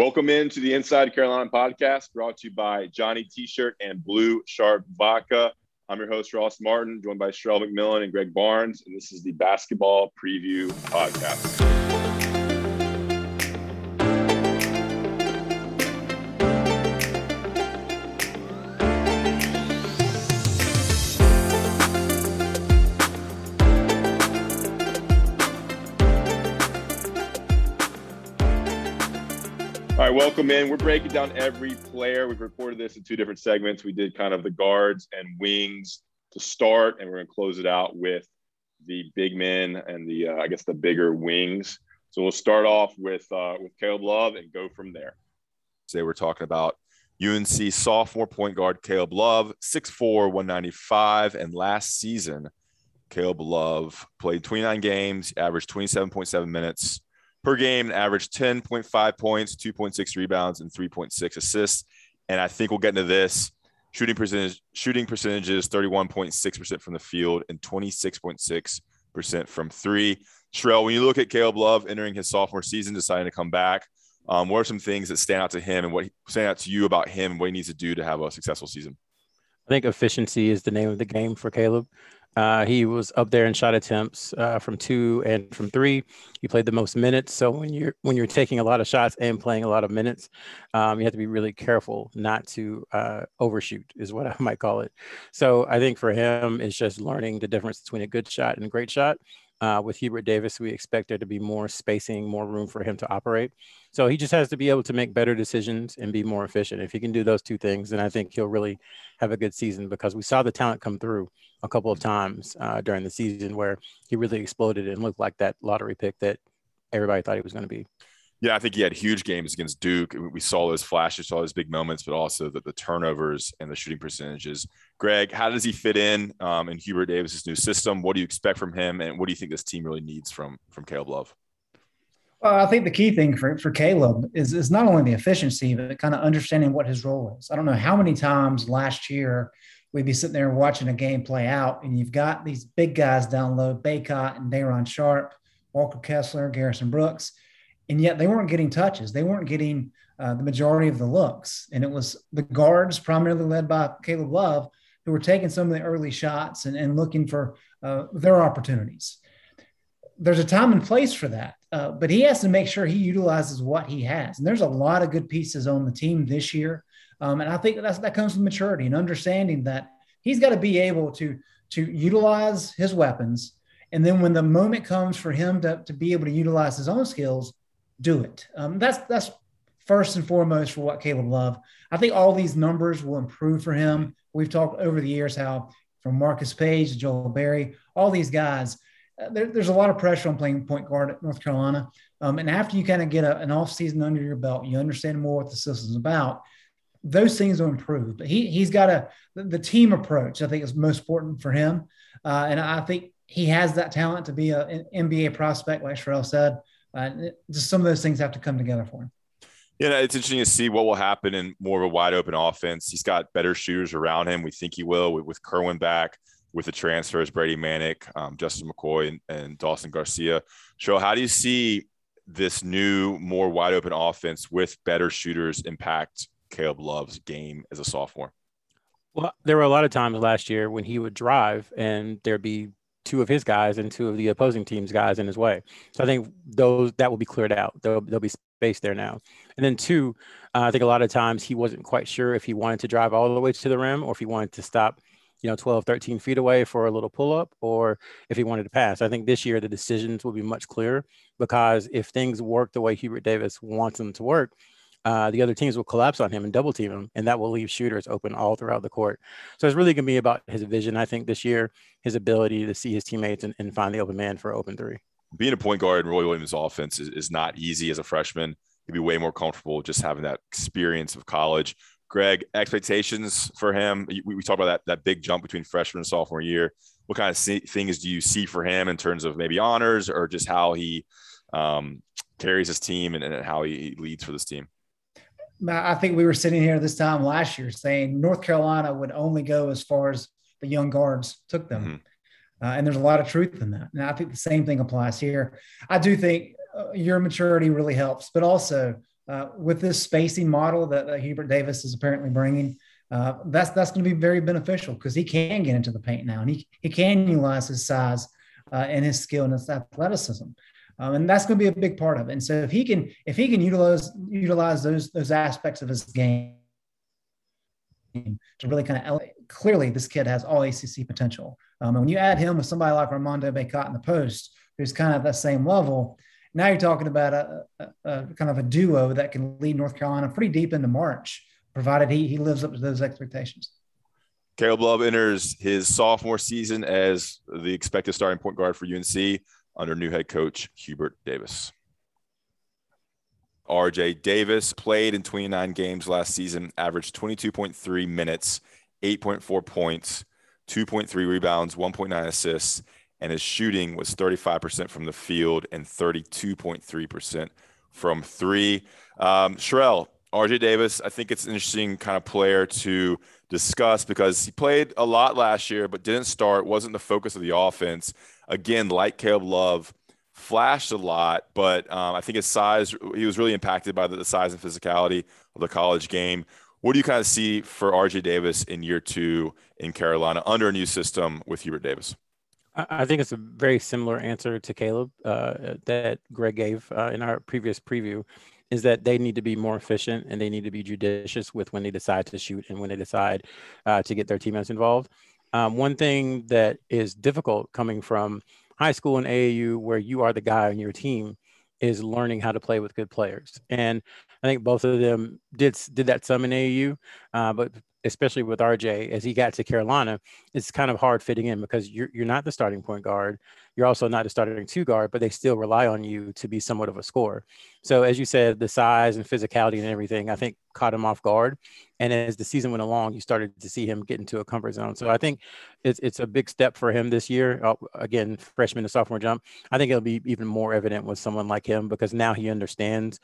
Welcome into the Inside Carolina podcast brought to you by Johnny T-shirt and Blue Sharp Vodka. I'm your host, Ross Martin, joined by Sherrell McMillan and Greg Barnes, and this is the Basketball Preview Podcast. Right, welcome in. We're breaking down every player. We've recorded this in two different segments. We did kind of the guards and wings to start, and we're going to close it out with the big men and the, uh, I guess, the bigger wings. So we'll start off with uh, with Caleb Love and go from there. Today we're talking about UNC sophomore point guard Caleb Love, 6'4", 195, and last season, Caleb Love played 29 games, averaged 27.7 minutes per game, averaged 10.5 points, 2.6 rebounds, and 3.6 assists. And I think we'll get into this. Shooting percentage, shooting percentages 31.6% from the field and 26.6% from three. Sherrell, when you look at Caleb Love entering his sophomore season, deciding to come back, um, what are some things that stand out to him and what stand out to you about him and what he needs to do to have a successful season? I think efficiency is the name of the game for Caleb. Uh, he was up there in shot attempts uh, from two and from three. He played the most minutes. So when you're when you're taking a lot of shots and playing a lot of minutes, um, you have to be really careful not to uh, overshoot, is what I might call it. So I think for him, it's just learning the difference between a good shot and a great shot. Uh, with Hubert Davis, we expect there to be more spacing, more room for him to operate. So he just has to be able to make better decisions and be more efficient. If he can do those two things, then I think he'll really have a good season because we saw the talent come through a couple of times uh, during the season where he really exploded and looked like that lottery pick that everybody thought he was going to be. Yeah, I think he had huge games against Duke. We saw those flashes, saw those big moments, but also the, the turnovers and the shooting percentages. Greg, how does he fit in um, in Hubert Davis's new system? What do you expect from him, and what do you think this team really needs from from Caleb Love? Well, I think the key thing for, for Caleb is, is not only the efficiency, but kind of understanding what his role is. I don't know how many times last year we'd be sitting there watching a game play out, and you've got these big guys down low, Bacot and Day'Ron Sharpe, Walker Kessler, Garrison Brooks – and yet they weren't getting touches. They weren't getting uh, the majority of the looks. And it was the guards, primarily led by Caleb Love, who were taking some of the early shots and, and looking for uh, their opportunities. There's a time and place for that, uh, but he has to make sure he utilizes what he has. And there's a lot of good pieces on the team this year. Um, and I think that's, that comes with maturity and understanding that he's got to be able to, to utilize his weapons. And then when the moment comes for him to, to be able to utilize his own skills, do it. Um, that's that's first and foremost for what Caleb Love. I think all these numbers will improve for him. We've talked over the years how from Marcus Paige to Joel Berry, all these guys, uh, there, there's a lot of pressure on playing point guard at North Carolina. Um, and after you kind of get a, an off season under your belt, you understand more what the system's about. Those things will improve. But he he's got a the team approach. I think is most important for him, uh, and I think he has that talent to be a, an NBA prospect, like Sherrell said. Uh, just some of those things have to come together for him. Yeah, it's interesting to see what will happen in more of a wide open offense. He's got better shooters around him. We think he will with, with Kerwin back, with the transfers, Brady Manek, um, Justin McKoy, and, and Dawson Garcia. So, how do you see this new, more wide open offense with better shooters impact Caleb Love's game as a sophomore? Well, there were a lot of times last year when he would drive and there'd be two of his guys and two of the opposing team's guys in his way. So I think those that will be cleared out. There'll, there'll be space there now. And then two, uh, I think a lot of times he wasn't quite sure if he wanted to drive all the way to the rim or if he wanted to stop, you know, 12, 13 feet away for a little pull up or if he wanted to pass. I think this year the decisions will be much clearer because if things work the way Hubert Davis wants them to work, uh, the other teams will collapse on him and double team him, and that will leave shooters open all throughout the court. So it's really going to be about his vision, I think, this year, his ability to see his teammates and, and find the open man for open three. Being a point guard in Roy Williams' offense is, is not easy as a freshman. He'd be way more comfortable just having that experience of college. Greg, expectations for him? We, we talked about that, that big jump between freshman and sophomore year. What kind of things do you see for him in terms of maybe honors or just how he um, carries his team and, and how he leads for this team? I think we were sitting here this time last year saying North Carolina would only go as far as the young guards took them. Mm-hmm. Uh, and there's a lot of truth in that. And I think the same thing applies here. I do think uh, your maturity really helps, but also uh, with this spacing model that, Hubert Davis is apparently bringing, uh, that's that's going to be very beneficial because he can get into the paint now and he, he can utilize his size uh, and his skill and his athleticism. Um, and that's going to be a big part of it. And so if he can if he can utilize utilize those those aspects of his game to really kind of elevate, clearly this kid has all ACC potential. Um, and when you add him with somebody like Armando Bacot in the post, who's kind of that same level, now you're talking about a, a, a, kind of a duo that can lead North Carolina pretty deep into March, provided he, he lives up to those expectations. Caleb Love enters his sophomore season as the expected starting point guard for UNC under new head coach Hubert Davis. RJ Davis played in 29 games last season, averaged 22.3 minutes, 8.4 points, 2.3 rebounds, 1.9 assists, and his shooting was 35% from the field and 32.3% from three. Um, RJ Davis, I think it's an interesting kind of player to discuss because he played a lot last year, but didn't start, wasn't the focus of the offense. Again, like Caleb Love, flashed a lot, but um, I think his size, he was really impacted by the, the size and physicality of the college game. What do you kind of see for RJ Davis in year two in Carolina under a new system with Hubert Davis? I think it's a very similar answer to Caleb uh, that Greg gave uh, in our previous preview. Is that they need to be more efficient and they need to be judicious with when they decide to shoot and when they decide uh, to get their teammates involved. Um, one thing that is difficult coming from high school and AAU, where you are the guy on your team, is learning how to play with good players. And I think both of them did did that some in AAU, uh, but especially with RJ, as he got to Carolina, it's kind of hard fitting in because you're, you're not the starting point guard. You're also not the starting two guard, but they still rely on you to be somewhat of a scorer. So, as you said, the size and physicality and everything, I think caught him off guard. And as the season went along, you started to see him get into a comfort zone. So, I think it's, it's a big step for him this year. Uh, again, freshman to sophomore jump. I think it'll be even more evident with someone like him because now he understands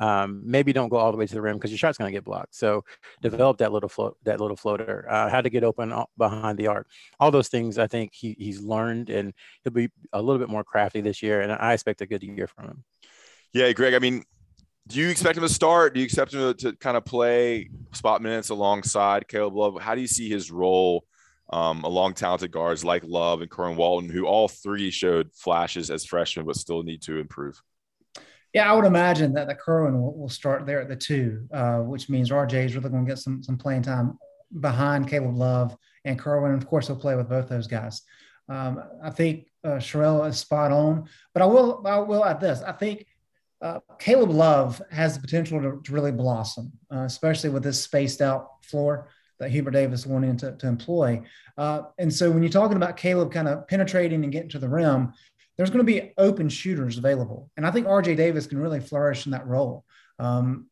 um, maybe don't go all the way to the rim because your shot's going to get blocked. So develop that little float, that little floater, uh, how to get open behind the arc. All those things I think he, he's learned and he'll be a little bit more crafty this year. And I expect a good year from him. Yeah, Greg. I mean, do you expect him to start? Do you expect him to, to kind of play spot minutes alongside Caleb Love? How do you see his role um, along talented guards like Love and Kerwin Walton, who all three showed flashes as freshmen but still need to improve? Yeah, I would imagine that the Kerwin will, will start there at the two, uh, which means RJ is really going to get some some playing time behind Caleb Love and. And of course, he'll play with both those guys. Um, I think uh, Sherrell is spot on, but I will I will add this. I think uh, Caleb Love has the potential to, to really blossom, uh, especially with this spaced out floor that Hubert Davis wanted to, to employ. Uh, and so when you're talking about Caleb kind of penetrating and getting to the rim, there's going to be open shooters available. And I think RJ Davis can really flourish in that role. Um,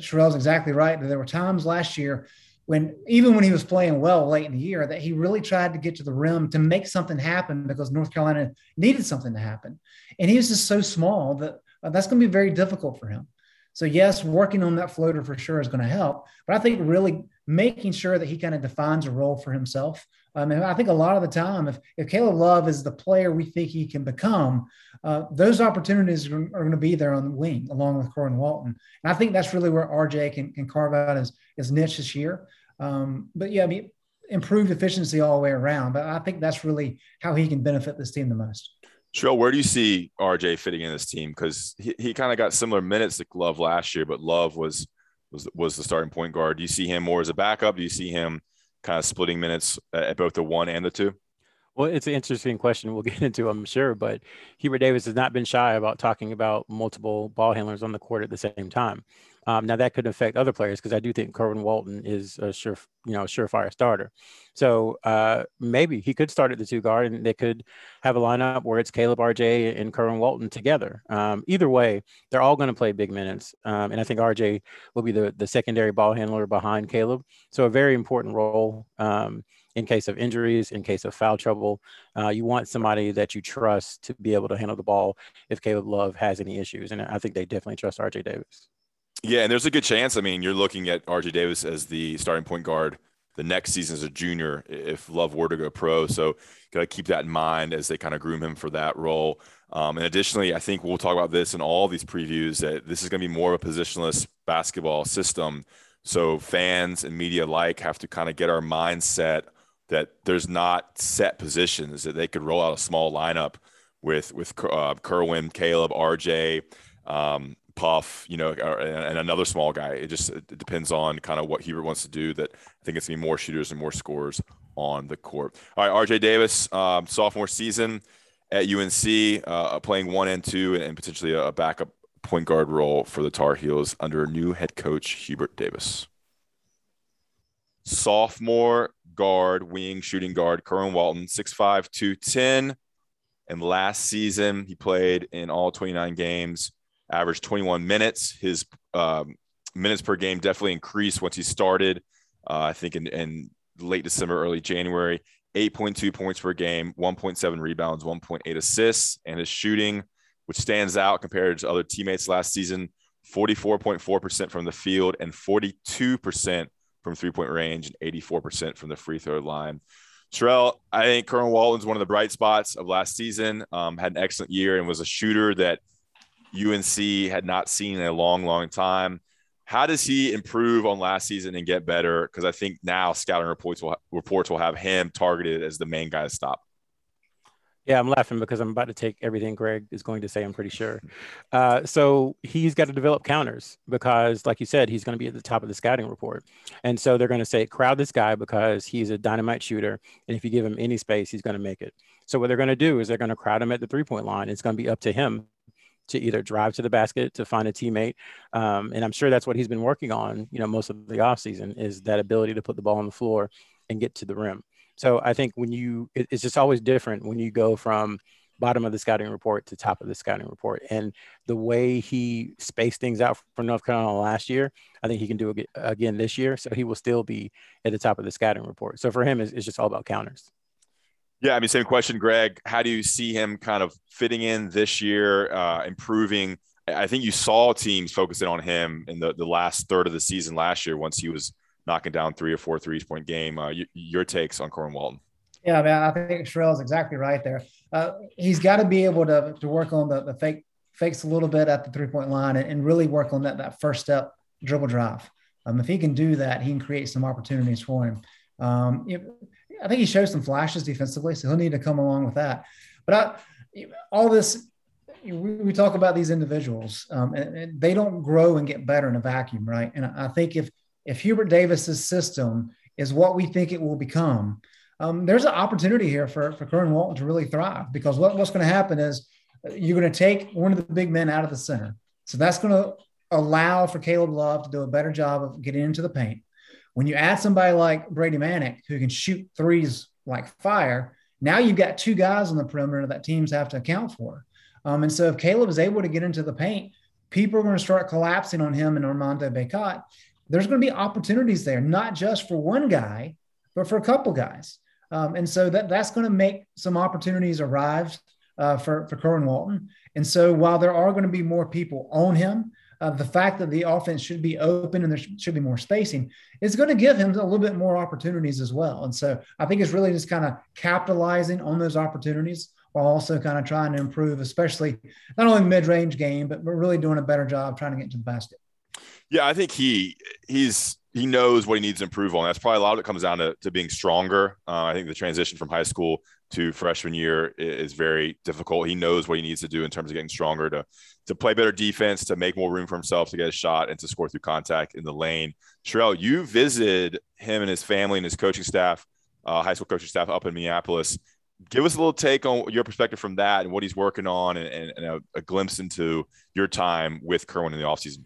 Sherrell's exactly right. There were times last year when, even when he was playing well late in the year, that he really tried to get to the rim to make something happen because North Carolina needed something to happen. And he was just so small that uh, that's going to be very difficult for him. So, yes, working on that floater for sure is going to help. But I think really making sure that he kind of defines a role for himself I mean, I think a lot of the time, if, if Caleb Love is the player we think he can become, uh, those opportunities are, are going to be there on the wing along with Kerwin Walton. And I think that's really where RJ can, can carve out his, his niche this year. Um, but yeah, I mean, improved efficiency all the way around. But I think that's really how he can benefit this team the most. Sherrell, where do you see RJ fitting in this team? Because he, he kind of got similar minutes to Love last year, but Love was was was the starting point guard. Do you see him more as a backup? Do you see him kind of splitting minutes uh, at both the one and the two? Well, it's an interesting question. We'll get into, I'm sure, but Hubert Davis has not been shy about talking about multiple ball handlers on the court at the same time. Um, now that could affect other players because I do think Kerwin Walton is a sure, you know, surefire starter. So uh, maybe he could start at the two guard, and they could have a lineup where it's Caleb RJ and Kerwin Walton together. Um, either way, they're all going to play big minutes, um, and I think RJ will be the the secondary ball handler behind Caleb. So a very important role um, in case of injuries, in case of foul trouble. Uh, you want somebody that you trust to be able to handle the ball if Caleb Love has any issues, and I think they definitely trust RJ Davis. Yeah, and there's a good chance. I mean, you're looking at RJ Davis as the starting point guard the next season as a junior if Love were to go pro. So got to keep that in mind as they kind of groom him for that role. Um, and additionally, I think we'll talk about this in all these previews that this is going to be more of a positionless basketball system. So fans and media alike have to kind of get our mindset that there's not set positions that they could roll out a small lineup with with uh, Kerwin, Caleb, RJ, um, Puff, you know, and another small guy. It just it depends on kind of what Hubert wants to do. That I think it's gonna be more shooters and more scores on the court. All right, RJ Davis, um, sophomore season at UNC, uh, playing one and two, and, potentially a backup point guard role for the Tar Heels under new head coach Hubert Davis. Sophomore guard, wing shooting guard, Kerwin Walton, 6'5, 210. And last season, he played in all 29 games, averaged 21 minutes. His um, minutes per game definitely increased once he started, uh, I think in, in late December, early January. 8.2 points per game, 1.7 rebounds, 1.8 assists, and his shooting, which stands out compared to other teammates last season, 44.4% from the field and 42% from three point range and 84% from the free throw line. Sherrell, I think Kerwin Walton's one of the bright spots of last season. Um, had an excellent year and was a shooter that UNC had not seen in a long, long time. How does he improve on last season and get better? Because I think now scouting reports will reports will have him targeted as the main guy to stop. Yeah, I'm laughing because I'm about to take everything Greg is going to say. I'm pretty sure. Uh, so he's got to develop counters because, like you said, he's going to be at the top of the scouting report, and so they're going to say crowd this guy because he's a dynamite shooter, and if you give him any space, he's going to make it. So what they're going to do is they're going to crowd him at the three point line. It's going to be up to him to either drive to the basket to find a teammate. Um, and I'm sure that's what he's been working on, you know, most of the offseason is that ability to put the ball on the floor and get to the rim. So I think when you, it, it's just always different when you go from bottom of the scouting report to top of the scouting report. And the way he spaced things out for North Carolina last year, I think he can do it again this year. So he will still be at the top of the scouting report. So for him, it's, it's just all about counters. Yeah, I mean, same question, Greg. How do you see him kind of fitting in this year, uh, improving? I think you saw teams focusing on him in the, the last third of the season last year once he was knocking down three or four threes point game. Uh, y- your takes on Kerwin Walton? Yeah, I mean, I think Sherrell is exactly right there. Uh, he's got to be able to, to work on the, the fake fakes a little bit at the three point line and, and really work on that, that first step dribble drive. Um, if he can do that, he can create some opportunities for him. Um, it, I think he shows some flashes defensively, so he'll need to come along with that. But I, all this, we, talk about these individuals, um, and, and, they don't grow and get better in a vacuum, right? And I think if if Hubert Davis's system is what we think it will become, um, there's an opportunity here for for Kerwin Walton to really thrive. Because what, what's going to happen is you're going to take one of the big men out of the center, so that's going to allow for Caleb Love to do a better job of getting into the paint. When you add somebody like Brady Manek who can shoot threes like fire, now you've got two guys on the perimeter that teams have to account for. Um, and so if Caleb is able to get into the paint, people are going to start collapsing on him and Armando Bacot. There's going to be opportunities there, not just for one guy, but for a couple guys. Um, and so that, that's going to make some opportunities arrive uh, for, for Kerwin Walton. And so while there are going to be more people on him, uh, the fact that the offense should be open and there should be more spacing is going to give him a little bit more opportunities as well. And so I think it's really just kind of capitalizing on those opportunities while also kind of trying to improve, especially not only mid-range game, but we're really doing a better job trying to get to the basket. Yeah, I think he he's he knows what he needs to improve on. That's probably a lot of it comes down to, to being stronger. Uh, I think the transition from high school to freshman year is very difficult. He knows what he needs to do in terms of getting stronger to to play better defense, to make more room for himself to get a shot, and to score through contact in the lane. Sherrell, you visited him and his family and his coaching staff, uh, high school coaching staff up in Minneapolis. Give us a little take on your perspective from that and what he's working on, and, and, and a, a, glimpse into your time with Kerwin in the offseason.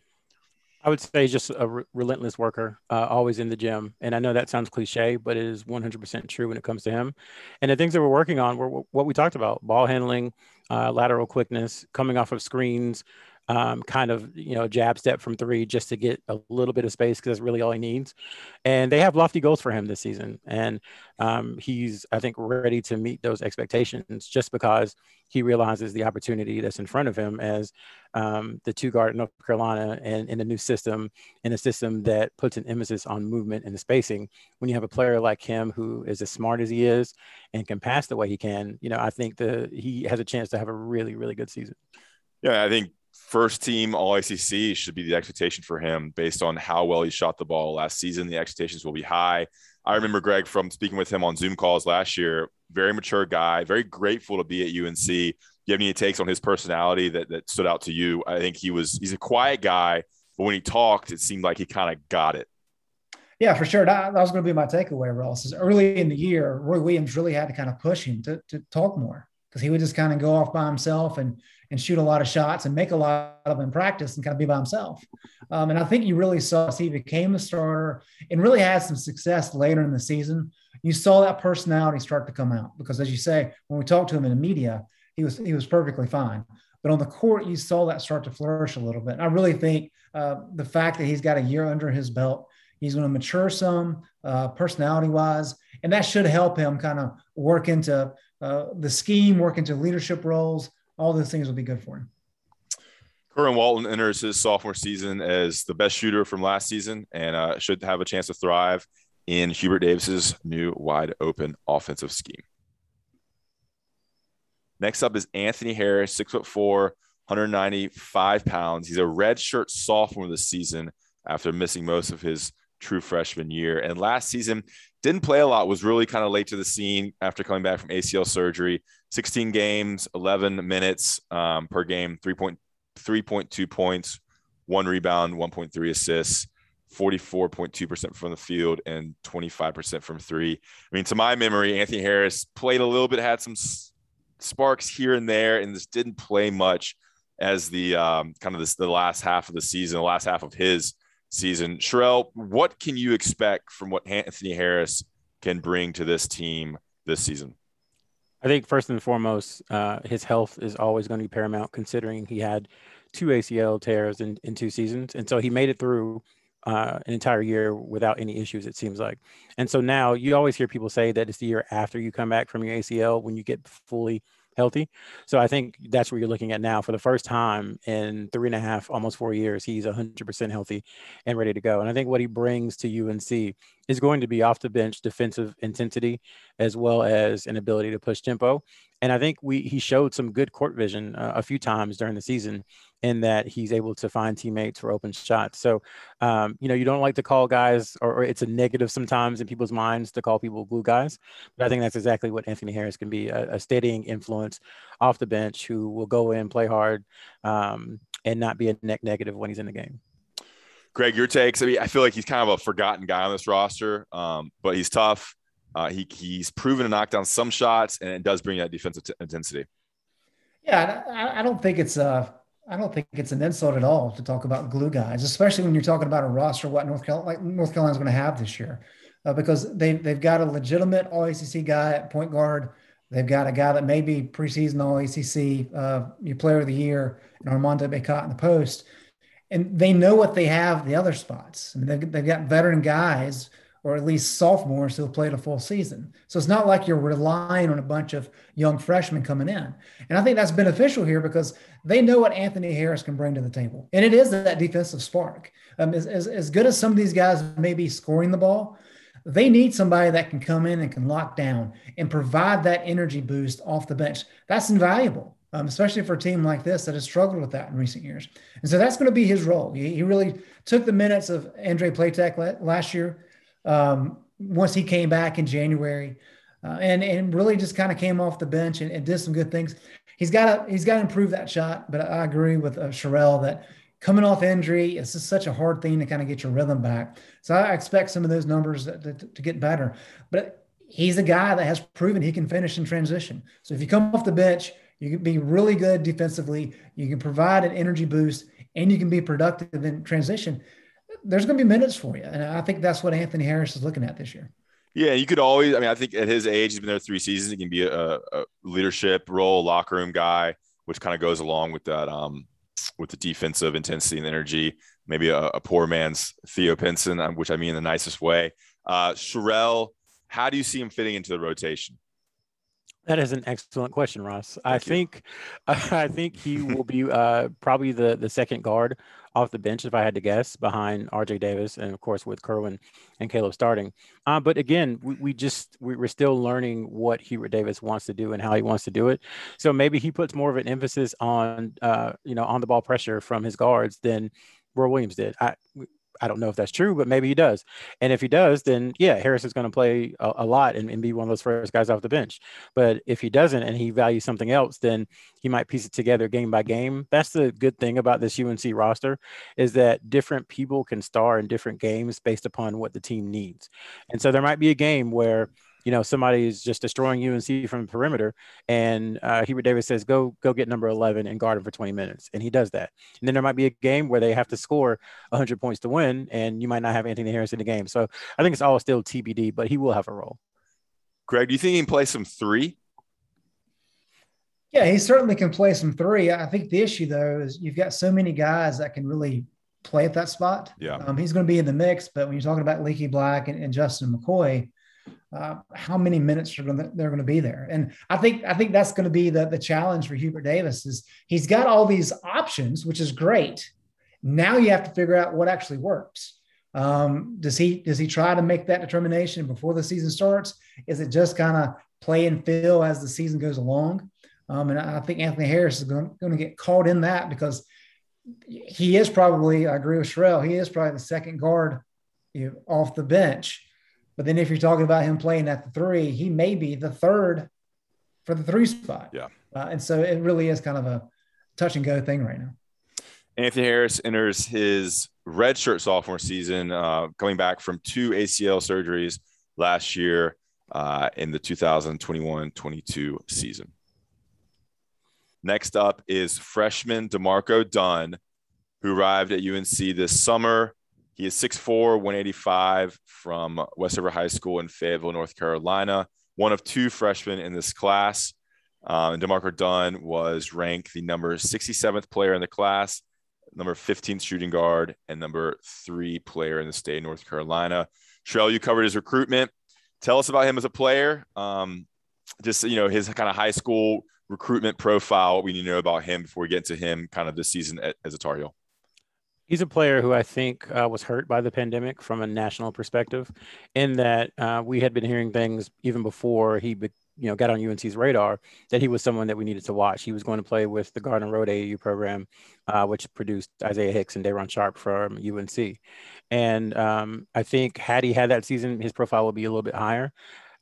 I would say just a re- relentless worker, uh, always in the gym. And I know that sounds cliche, but it is 100% true when it comes to him. And the things that we're working on were what we talked about ball handling, uh, lateral quickness, coming off of screens, um, kind of you know jab step from three just to get a little bit of space because that's really all he needs. And they have lofty goals for him this season, and um, he's I think ready to meet those expectations just because he realizes the opportunity that's in front of him as um, the two guard North Carolina and in a new system, in a system that puts an emphasis on movement and the spacing. When you have a player like him who is as smart as he is and can pass the way he can, you know, I think the he has a chance to have a really really good season. Yeah, I think first team all ACC should be the expectation for him based on how well he shot the ball last season. The expectations will be high. I remember Greg from speaking with him on Zoom calls last year. Very mature guy, very grateful to be at UNC. Do you have any takes on his personality that, that stood out to you? I think he was he's a quiet guy, but when he talked, it seemed like he kind of got it. Yeah, for sure. That, that was going to be my takeaway, Ross. Is early in the year, Roy Williams really had to kind of push him to, to talk more because he would just kind of go off by himself and and shoot a lot of shots and make a lot of them practice and kind of be by himself. Um, and I think you really saw as he became a starter and really had some success later in the season. You saw that personality start to come out because, as you say, when we talked to him in the media, he was he was perfectly fine. But on the court, you saw that start to flourish a little bit. And I really think uh, the fact that he's got a year under his belt, he's going to mature some uh, personality wise, and that should help him kind of work into uh, the scheme, work into leadership roles, all those things will be good for him. Kerwin Walton enters his sophomore season as the best shooter from last season and uh, should have a chance to thrive in Hubert Davis's new wide open offensive scheme. Next up is Anthony Harris, six foot four, 195 pounds. He's a red shirt sophomore this season after missing most of his true freshman year. And last season, didn't play a lot, was really kind of late to the scene after coming back from ACL surgery. 16 games, 11 minutes um, per game, 3.3.2 points, one rebound, 1.3 assists, 44.2% from the field, and 25% from three. I mean, to my memory, Anthony Harris played a little bit, had some sparks here and there, and just didn't play much as the um, kind of this, the last half of the season, the last half of his season. Sherrell, what can you expect from what Anthony Harris can bring to this team this season? I think first and foremost, uh, his health is always going to be paramount, considering he had two ACL tears in, in two seasons, and so he made it through uh, an entire year without any issues. It seems like, and so now you always hear people say that it's the year after you come back from your ACL when you get fully healthy. So I think that's what you're looking at now. For the first time in three and a half, almost four years, he's 100% healthy and ready to go. And I think what he brings to UNC is going to be off the bench defensive intensity as well as an ability to push tempo. And I think we he showed some good court vision uh, a few times during the season in that he's able to find teammates for open shots. So, um, you know, you don't like to call guys, or, or, it's a negative sometimes in people's minds to call people glue guys. But I think that's exactly what Anthony Harris can be a, a steadying influence off the bench who will go in, play hard, um, and not be a net negative when he's in the game. Greg, your takes. I mean, I feel like he's kind of a forgotten guy on this roster, um, but he's tough. Uh, he, he's proven to knock down some shots and it does bring that defensive t- intensity. Yeah, I, I don't think it's a I don't think it's an insult at all to talk about glue guys, especially when you're talking about a roster what North Carolina like North Carolina's going to have this year, uh, because they they've got a legitimate All ACC guy at point guard. They've got a guy that may be preseason All ACC uh, your Player of the Year, and Armando Bacot in the post, and they know what they have the other spots. I mean, they've, they've got veteran guys or at least sophomores who have played a full season. So it's not like you're relying on a bunch of young freshmen coming in. And I think that's beneficial here because they know what Anthony Harris can bring to the table. And it is that defensive spark. Um, as, as, as good as some of these guys may be scoring the ball, they need somebody that can come in and can lock down and provide that energy boost off the bench. That's invaluable. Um, especially for a team like this that has struggled with that in recent years. And so that's going to be his role. He, he really took the minutes of Andrew Platek last year, um, once he came back in January, uh, and and really just kind of came off the bench and, and, did some good things. He's got to he's got to improve that shot, but I agree with uh, Sherrell that coming off injury, it's just such a hard thing to kind of get your rhythm back. So I expect some of those numbers to, to, to get better. But he's a guy that has proven he can finish in transition. So if you come off the bench, you can be really good defensively. You can provide an energy boost, and you can be productive in transition there's going to be minutes for you. And I think that's what Anthony Harris is looking at this year. Yeah, you could always. I mean, I think at his age, he's been there three seasons. He can be a, a leadership role, locker room guy, which kind of goes along with that um, with the defensive intensity and energy. Maybe a, a poor man's Theo Pinson, um, which I mean in the nicest way. Uh, Sherrell, how do you see him fitting into the rotation? That is an excellent question, Ross. Thank I you. think I think he will be uh, probably the the second guard off the bench if I had to guess, behind R.J. Davis and of course with Kerwin and Caleb starting. Uh, but again, we, we just we, are still learning what Hubert Davis wants to do and how he wants to do it. So maybe he puts more of an emphasis on uh, you know on the ball pressure from his guards than Roy Williams did. I I don't know if that's true, but maybe he does. And if he does, then yeah, Harris is going to play a, a lot and, and, be one of those first guys off the bench. But if he doesn't and he values something else, then he might piece it together game by game. That's the good thing about this UNC roster is that different people can star in different games based upon what the team needs. And so there might be a game where you know somebody is just destroying you and UNC from the perimeter, and uh, Hubert Davis says, "Go, go get number 11 and guard him for 20 minutes," and he does that. And then there might be a game where they have to score 100 points to win, and you might not have Anthony Harris in the game. So I think it's all still TBD, but he will have a role. Greg, do you think he can play some three? Yeah, he certainly can play some three. I think the issue though is you've got so many guys that can really play at that spot. Yeah, um, he's going to be in the mix, but when you're talking about Leaky Black and, and Justin McKoy, uh, how many minutes are to, they're going to be there. And I think I think that's going to be the the challenge for Hubert Davis is he's got all these options, which is great. Now you have to figure out what actually works. Um, does he does he try to make that determination before the season starts? Is it just kind of play and feel as the season goes along? Um, and I think Anthony Harris is going, to get caught in that because he is probably, I agree with Sherrell, he is probably the second guard you know, off the bench. But then if you're talking about him playing at the three, he may be the third for the three spot. Yeah. Uh, and so it really is kind of a touch and go thing right now. Anthony Harris enters his redshirt sophomore season, uh, coming back from two ACL surgeries last year uh, in the 2021 22 season. Next up is freshman DeMarco Dunn, who arrived at UNC this summer. He is 6'4, 185 from West River High School in Fayetteville, North Carolina, one of two freshmen in this class. Um, DeMarco Dunn was ranked the number 67th player in the class, number 15th shooting guard, and number three player in the state of North Carolina. Sherrell, you covered his recruitment. Tell us about him as a player. Um, just, you know, his kind of high school recruitment profile, what we need to know about him before we get into him kind of this season as a Tar Heel. He's a player who I think uh, was hurt by the pandemic from a national perspective, in that uh, we had been hearing things even before he, be, you know, got on UNC's radar that he was someone that we needed to watch. He was going to play with the Garner Road AAU program, uh, which produced Isaiah Hicks and Day'Ron Sharpe from UNC. And um, I think had he had that season, his profile would be a little bit higher.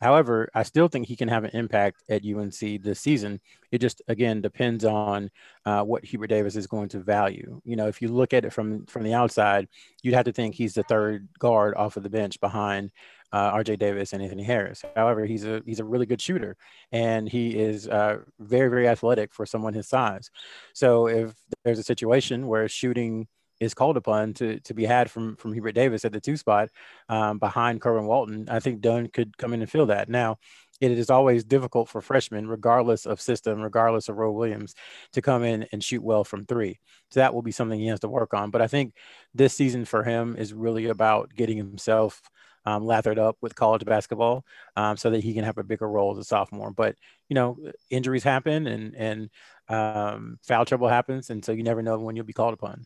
However, I still think he can have an impact at UNC this season. It just again depends on uh, what Hubert Davis is going to value. You know, if you look at it from from the outside, you'd have to think he's the third guard off of the bench behind uh, R.J. Davis and Anthony Harris. However, he's a he's a really good shooter, and he is uh, very very athletic for someone his size. So if there's a situation where shooting is called upon to to be had from from Hubert Davis at the two spot um, behind Kerwin Walton, I think Dunn could come in and fill that. Now, it is always difficult for freshmen, regardless of system, regardless of Roy Williams, to come in and shoot well from three. So that will be something he has to work on. But I think this season for him is really about getting himself um, lathered up with college basketball um, so that he can have a bigger role as a sophomore. But you know, injuries happen and and um, foul trouble happens, and so you never know when you'll be called upon.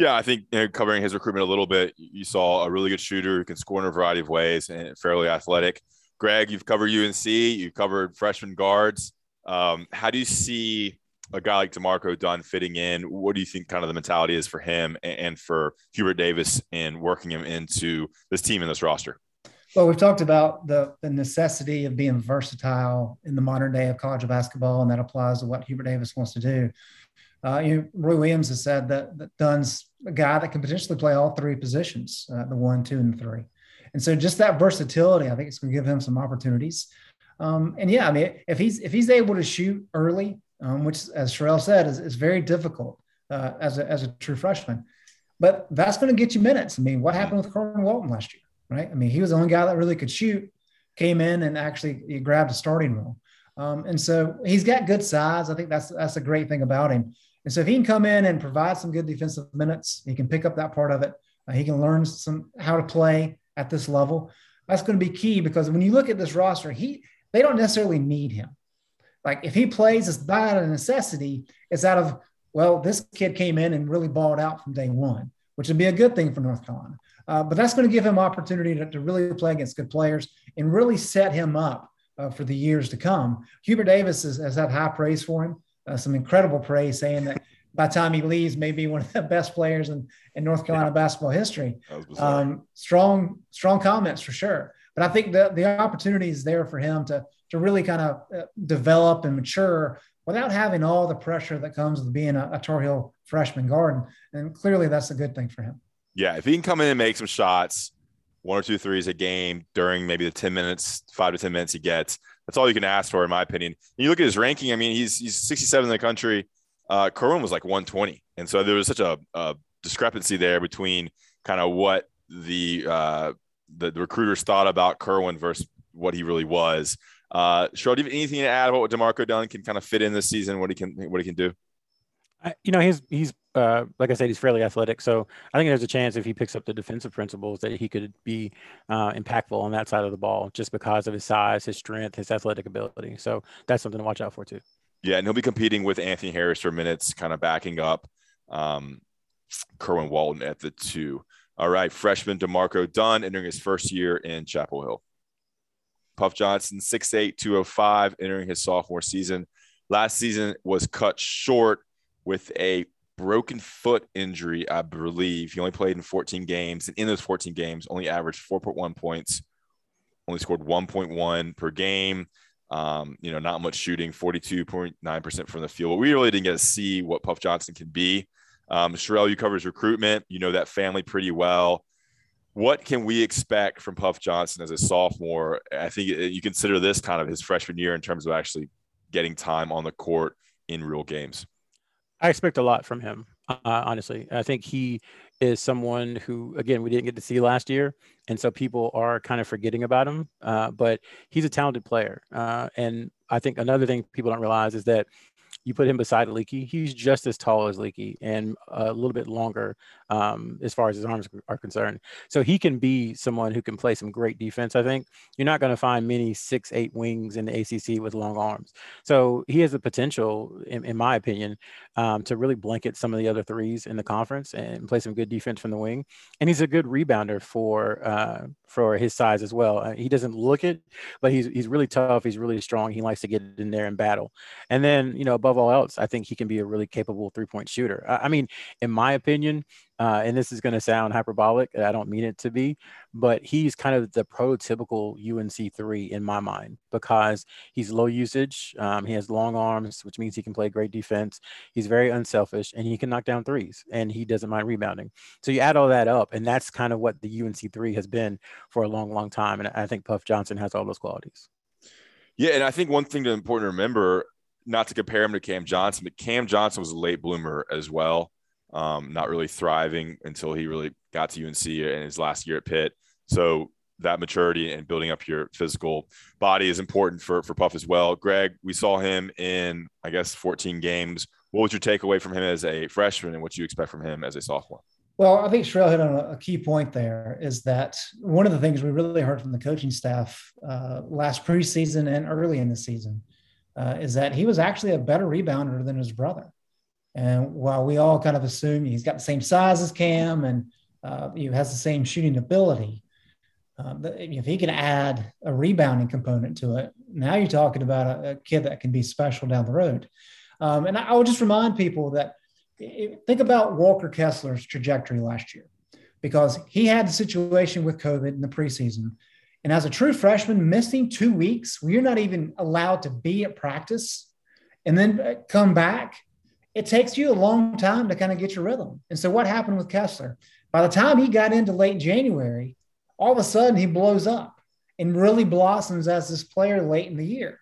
Yeah, I think you know, covering his recruitment a little bit, you saw a really good shooter who can score in a variety of ways and fairly athletic. Greg, you've covered UNC, you've covered freshman guards. Um, how do you see a guy like DeMarco Dunn fitting in? What do you think kind of the mentality is for him and for Hubert Davis in working him into this team and this roster? Well, we've talked about the, the necessity of being versatile in the modern day of college basketball, and that applies to what Hubert Davis wants to do. Uh, you Roy Williams has said that, that Dunn's a guy that can potentially play all three positions, uh, the one, two, and three. And so just that versatility, I think it's going to give him some opportunities. Um, and yeah, I mean, if he's if he's able to shoot early, um, which as Sherrell said is, is very difficult uh, as a as a true freshman, but that's going to get you minutes. I mean, what happened with Kerwin Walton last year, right? I mean, he was the only guy that really could shoot, came in and actually he grabbed a starting role. Um, and so he's got good size. I think that's that's a great thing about him. And so if he can come in and provide some good defensive minutes, he can pick up that part of it. Uh, he can learn some how to play at this level. That's going to be key because when you look at this roster, he they don't necessarily need him. Like if he plays, it's not of necessity. It's out of well, this kid came in and really balled out from day one, which would be a good thing for North Carolina. Uh, but that's going to give him opportunity to, to, really play against good players and really set him up uh, for the years to come. Hubert Davis has, has had high praise for him, uh, some incredible praise, saying that by the time he leaves, may be one of the best players in, in North Carolina yeah. basketball history. Um, strong, strong comments for sure. But I think the, the opportunity is there for him to, to really kind of uh, develop and mature without having all the pressure that comes with being a, a Tar Heel freshman guard. And clearly that's a good thing for him. Yeah. If he can come in and make some shots, one or two threes a game during maybe the 10 minutes, five to 10 minutes he gets, that's all you can ask for, in my opinion. And you look at his ranking, I mean, he's, he's 67 in the country. Uh, Kerwin was like 120. And so there was such a, a discrepancy there between kind of what the, uh, the, the recruiters thought about Kerwin versus what he really was. Uh, Sherrell, do you have anything to add about what DeMarco Dunn can kind of fit in this season? What he can what he can do? I, you know, he's he's uh, like I said, he's fairly athletic. So I think there's a chance if he picks up the defensive principles that he could be uh, impactful on that side of the ball, just because of his size, his strength, his athletic ability. So that's something to watch out for too. Yeah, and he'll be competing with Anthony Harris for minutes, kind of backing up um, Kerwin Walton at the two. All right, freshman DeMarco Dunn entering his first year in Chapel Hill. Puff Johnson, 6'8, 205, entering his sophomore season. Last season was cut short with a broken foot injury, I believe. He only played in 14 games, and in those 14 games, only averaged 4.1 points, only scored 1.1 per game. Um, you know, not much shooting, 42.9% from the field. But we really didn't get to see what Puff Johnson can be. Um, Sherrell, you cover his recruitment. You know that family pretty well what can we expect from Puff Johnson as a sophomore? I think you consider this kind of his freshman year in terms of actually getting time on the court in real games. I expect a lot from him, uh, honestly. I think he is someone who, again, we didn't get to see last year. And so people are kind of forgetting about him. Uh, but he's a talented player. Uh, and I think another thing people don't realize is that you put him beside Leaky, he's just as tall as Leaky and a little bit longer um, as far as his arms are concerned. So he can be someone who can play some great defense. I think you're not going to find many six eight wings in the ACC with long arms. So he has the potential, in, in my opinion, um, to really blanket some of the other threes in the conference and play some good defense from the wing. And he's a good rebounder for uh, for his size as well. Uh, he doesn't look it, but he's he's really tough. He's really strong. He likes to get in there and battle. And then you know above all else, I think he can be a really capable three point shooter. I, I mean, in my opinion, uh, and this is going to sound hyperbolic. I don't mean it to be, but he's kind of the prototypical UNC3 in my mind because he's low usage. Um, he has long arms, which means he can play great defense. He's very unselfish and he can knock down threes and he doesn't mind rebounding. So you add all that up, and that's kind of what the UNC3 has been for a long, long time. And I think Puff Johnson has all those qualities. Yeah, and I think one thing to important to remember, not to compare him to Cam Johnson, but Cam Johnson was a late bloomer as well um, not really thriving until he really got to UNC in his last year at Pitt. So that maturity and building up your physical body is important for for Puff as well. Greg, we saw him in I guess 14 games. What was your takeaway from him as a freshman, and what you expect from him as a sophomore? Well, I think Sherrell hit on a, key point there. Is that one of the things we really heard from the coaching staff uh, last preseason and early in the season uh, is that he was actually a better rebounder than his brother. And while we all kind of assume he's got the same size as Cam and uh, he has the same shooting ability, uh, if he can add a rebounding component to it, now you're talking about a, a kid that can be special down the road. Um, and I, I would just remind people that think about Walker Kessler's trajectory last year, because he had the situation with COVID in the preseason. And as a true freshman, missing two weeks where you're not even allowed to be at practice and then uh, come back it takes you a long time to kind of get your rhythm. And so what happened with Kessler? By the time he got into late January, all of a sudden he blows up and really blossoms as this player late in the year.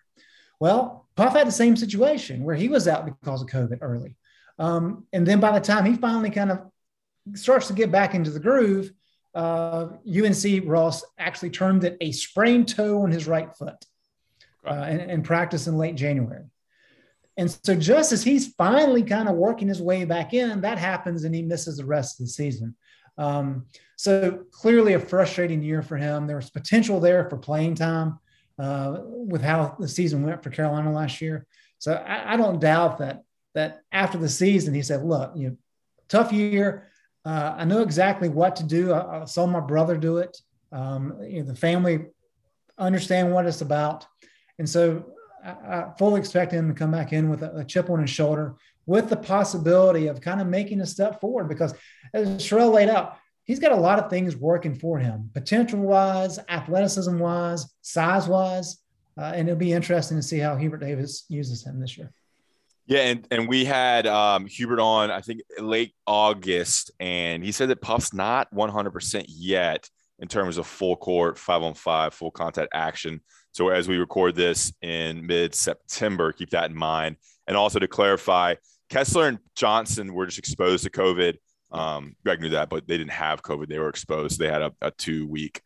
Well, Puff had the same situation where he was out because of COVID early. Um, and then by the time he finally kind of starts to get back into the groove, uh, UNC Ross actually termed it a sprained toe on his right foot uh, practice in late January. And so just as he's finally kind of working his way back in, that happens and he misses the rest of the season. Um, so clearly a frustrating year for him. There was potential there for playing time uh, with how the season went for Carolina last year. So I, I, don't doubt that that after the season he said, "Look, you know, tough year. Uh, I know exactly what to do. I, I saw my brother do it. Um, you know, the family understand what it's about, and so I, fully expect him to come back in with a, a, chip on his shoulder, with the possibility of kind of making a step forward. Because as Sherrell laid out, he's got a lot of things working for him, potential wise, athleticism wise, size wise, uh, and it'll be interesting to see how Hubert Davis uses him this year. Yeah, and, and we had um, Hubert on, I think, late August, and he said that Puff's not 100% yet in terms of full court, five on five, full contact action. So as we record this in mid September, keep that in mind. And also to clarify, Kessler and Johnson were just exposed to COVID. Um, Greg knew that, but they didn't have COVID. They were exposed. They had a, a two week,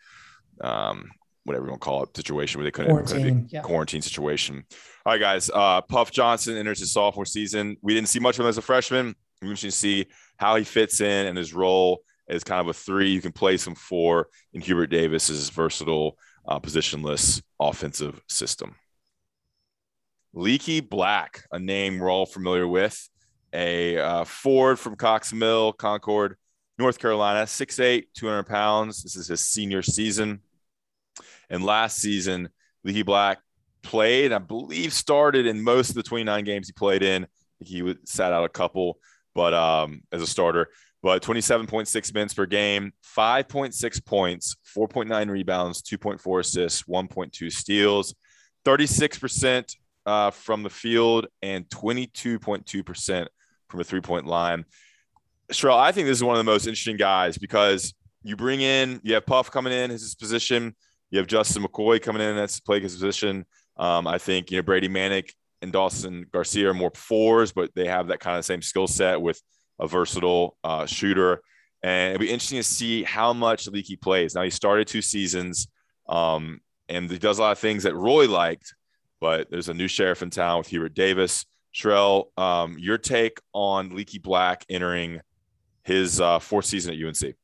um, whatever you want to call it, situation where they couldn't, quarantine, yeah. quarantine situation. All right, guys. Uh, Puff Johnson enters his sophomore season. We didn't see much of him as a freshman. We interested to see how he fits in and his role as kind of a three. You can play some four in Hubert Davis's versatile uh, positionless offensive system. Leaky Black, a name we're all familiar with, a uh, Ford from Cox Mill, Concord, North Carolina, 6'8, 200 pounds. This is his senior season. And last season, Leaky Black played, I believe, started in most of the 29 games he played in. He sat out a couple, but um, as a starter, but 27.6 minutes per game, 5.6 points, 4.9 rebounds, 2.4 assists, 1.2 steals, 36% uh, from the field, and 22.2% from a three point line. Sherrell, I think this is one of the most interesting guys because you bring in, you have Puff coming in, his position. You have Justin McKoy coming in, that's playing his position. Um, I think, you know, Brady Manek and Dawson Garcia are more fours, but they have that kind of same skill set with a versatile uh, shooter. And it'll be interesting to see how much Leaky plays. Now, he started two seasons um, and he does a lot of things that Roy liked, but there's a new sheriff in town with Hubert Davis. Sherrell, um, your take on Leaky Black entering his uh, fourth season at UNC?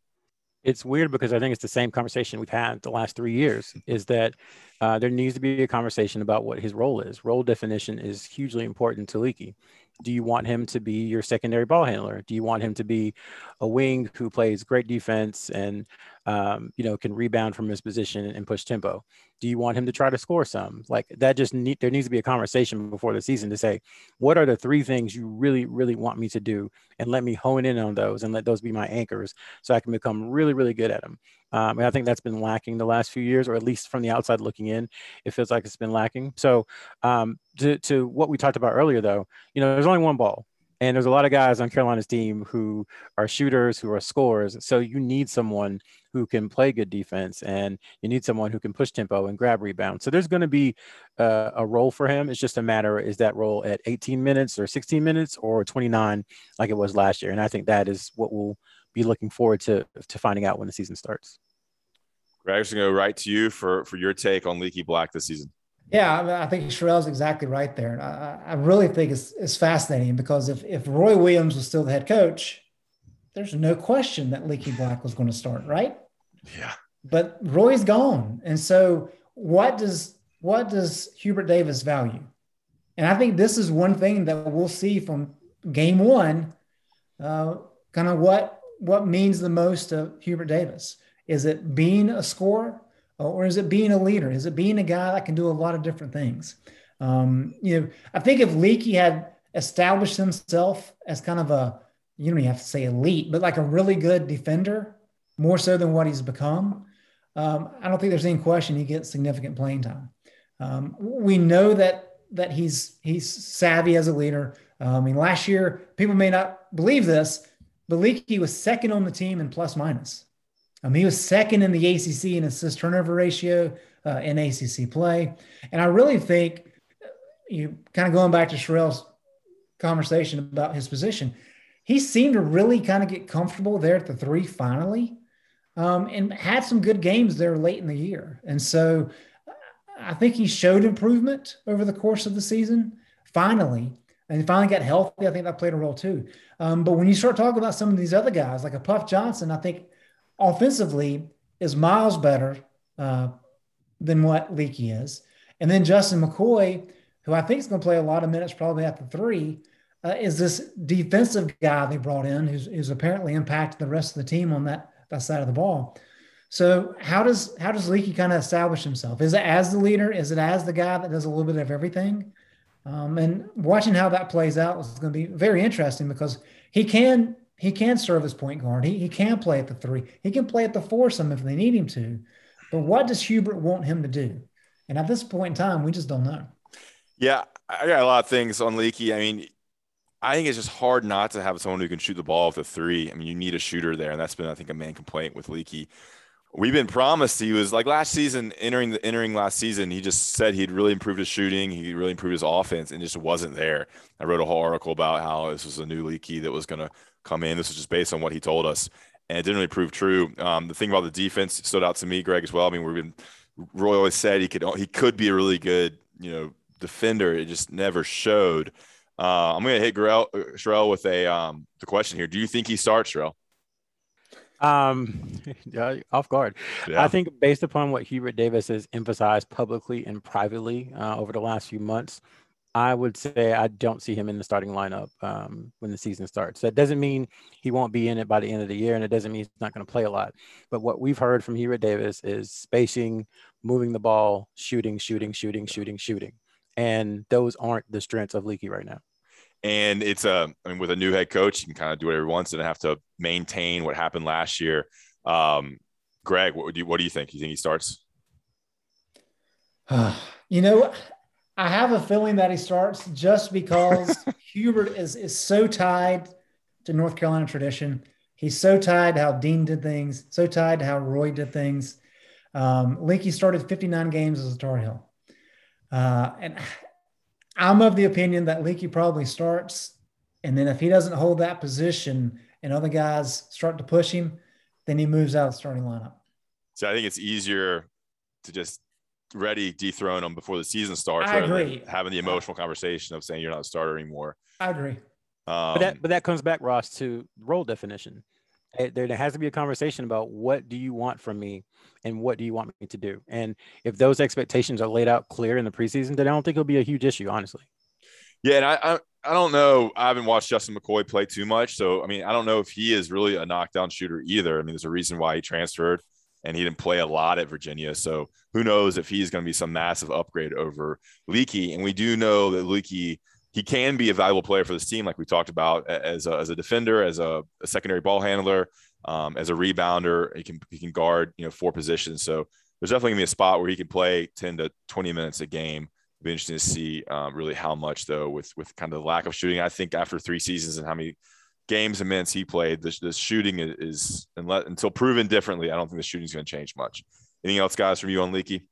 It's weird because I think it's the same conversation we've had the last three years. Is that uh, there needs to be a conversation about what his role is. Role definition is hugely important to Leaky do you want him to be your secondary ball handler? Do you want him to be a wing who plays great defense and um, you know can rebound from his position and push tempo? Do you want him to try to score some? Like that just need there needs to be a conversation before the season to say what are the three things you really really want me to do and let me hone in on those and let those be my anchors so I can become really really good at them. Um, and I think that's been lacking the last few years, or at least from the outside looking in, it feels like it's been lacking. So um, to, to what we talked about earlier, though, you know, there's only one ball. And there's a lot of guys on Carolina's team who are shooters, who are scorers. So you need someone who can play good defense, and you need someone who can push tempo and grab rebounds. So there's going to be uh, a role for him. It's just a matter is that role at 18 minutes or 16 minutes or 29, like it was last year. And I think that is what we'll be looking forward to to finding out when the season starts. Greg, I'm going to go right to you for for your take on Leaky Black this season. Yeah, I, mean, I think Sherrell's exactly right there. And I, I really think it's, it's fascinating because if, if Roy Williams was still the head coach, there's no question that Leaky Black was going to start, right? Yeah. But Roy's gone. And so what does what does Hubert Davis value? And I think this is one thing that we'll see from game one, uh, kind of what what means the most to Hubert Davis. Is it being a scorer? Or is it being a leader? Is it being a guy that can do a lot of different things? Um, you know, I think if Leaky had established himself as kind of a, you don't even have to say elite, but like a really good defender, more so than what he's become, um, I don't think there's any question he gets significant playing time. Um, we know that that he's he's savvy as a leader. Um, I mean, last year people may not believe this, but Leaky was second on the team in plus minus. He was second in the ACC in assist turnover ratio uh, in ACC play. And I really think you kind of going back to Sherrell's conversation about his position, he seemed to really kind of get comfortable there at the three finally um, and had some good games there late in the year. And so I think he showed improvement over the course of the season. Finally, and finally got healthy. I think that played a role too. Um, but when you start talking about some of these other guys, like a Puff Johnson, I think offensively is miles better uh, than what Leaky is. And then Justin McKoy, who I think is going to play a lot of minutes probably at the three, uh, is this defensive guy they brought in who's, who's apparently impacted the rest of the team on that, that side of the ball. So how does how does Leaky kind of establish himself? Is it as the leader? Is it as the guy that does a little bit of everything? Um, and watching how that plays out is going to be very interesting because he can he can serve as point guard. He, he can play at the three. He can play at the foursome if they need him to. But what does Hubert want him to do? And at this point in time, we just don't know. Yeah, I got a lot of things on Leaky. I mean, I think it's just hard not to have someone who can shoot the ball with a three. I mean, you need a shooter there, and that's been, I think, a main complaint with Leaky. We've been promised he was like last season, entering the entering last season. He just said he'd really improved his shooting, he really improved his offense, and just wasn't there. I wrote a whole article about how this was a new Leaky that was going to come in. This is just based on what he told us, and it didn't really prove true. Um, the thing about the defense stood out to me, Greg, as well. I mean, we've been Roy always said he could he could be a really good you know defender. It just never showed. Uh, I'm going to hit Sherrell, Sherrell with a um, the question here. Do you think he starts, Sherrell? Um, off guard. Yeah. I think based upon what Hubert Davis has emphasized publicly and privately uh, over the last few months, I would say I don't see him in the starting lineup um, when the season starts. That doesn't mean he won't be in it by the end of the year, and it doesn't mean he's not going to play a lot. But what we've heard from Hubert Davis is spacing, moving the ball, shooting, shooting, shooting, shooting, shooting, and those aren't the strengths of Leaky right now. And it's a, I mean, with a new head coach, you can kind of do whatever he wants and have to maintain what happened last year. Um, Greg, what do you, what do you think? You think he starts? you know, I have a feeling that he starts just because Hubert is is so tied to North Carolina tradition. He's so tied to how Dean did things, so tied to how Roy did things. Um, Leaky started 59 games as a Tar Heel. Uh, and I'm of the opinion that Leaky probably starts. And then if he doesn't hold that position and other guys start to push him, then he moves out of the starting lineup. So I think it's easier to just ready dethrone him before the season starts. I agree. having the emotional conversation of saying you're not a starter anymore. I agree. Um, but that but that comes back, Ross, to role definition. There, there has to be a conversation about what do you want from me and what do you want me to do. And if those expectations are laid out clear in the preseason, then I don't think it'll be a huge issue, honestly. Yeah, and I, I, I don't know. I haven't watched Justin McKoy play too much, so I mean, I don't know if he is really a knockdown shooter either. I mean, there's a reason why he transferred, and he didn't play a lot at Virginia. So who knows if he's going to be some massive upgrade over Leaky? And we do know that Leaky he can be a valuable player for this team, like we talked about, as a, as a defender, as a, a secondary ball handler, um, as a rebounder. He can he can guard you know four positions. So there's definitely gonna be a spot where he can play 10 to 20 minutes a game. It'll be interesting to see um, really how much though with with kind of the lack of shooting. I think after three seasons and how many games and minutes he played, the, the shooting is, unless, until proven differently. I don't think the shooting is going to change much. Anything else, guys, from you on Leaky?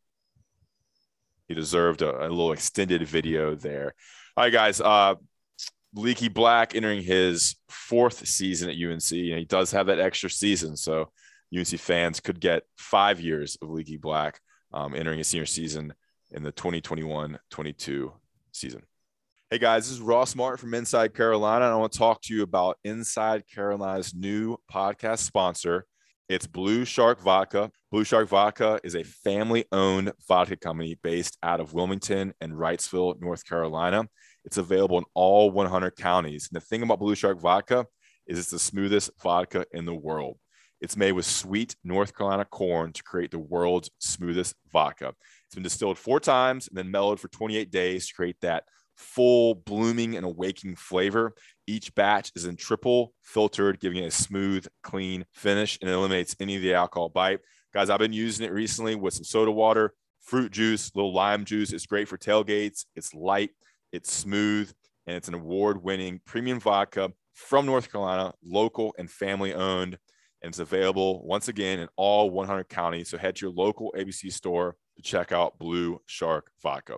He deserved a, a little extended video there. All right, guys. Uh, Leaky Black entering his fourth season at UNC, and he does have that extra season. So UNC fans could get five years of Leaky Black um, entering his senior season in the 2021-22 season. Hey guys, this is Ross Martin from Inside Carolina, and I want to talk to you about Inside Carolina's new podcast sponsor. It's Blue Shark Vodka. Blue Shark Vodka is a family owned vodka company based out of Wilmington and Wrightsville, North Carolina. It's available in all 100 counties. And the thing about Blue Shark Vodka is it's the smoothest vodka in the world. It's made with sweet North Carolina corn to create the world's smoothest vodka. It's been distilled four times and then mellowed for 28 days to create that full blooming and awakening flavor. Each batch is in triple filtered, giving it a smooth, clean finish and eliminates any of the alcohol bite. Guys, I've been using it recently with some soda water, fruit juice, little lime juice. It's great for tailgates. It's light, it's smooth, and it's an award winning premium vodka from North Carolina, local and family owned. And it's available once again in all 100 counties. So head to your local ABC store to check out Blue Shark Vodka.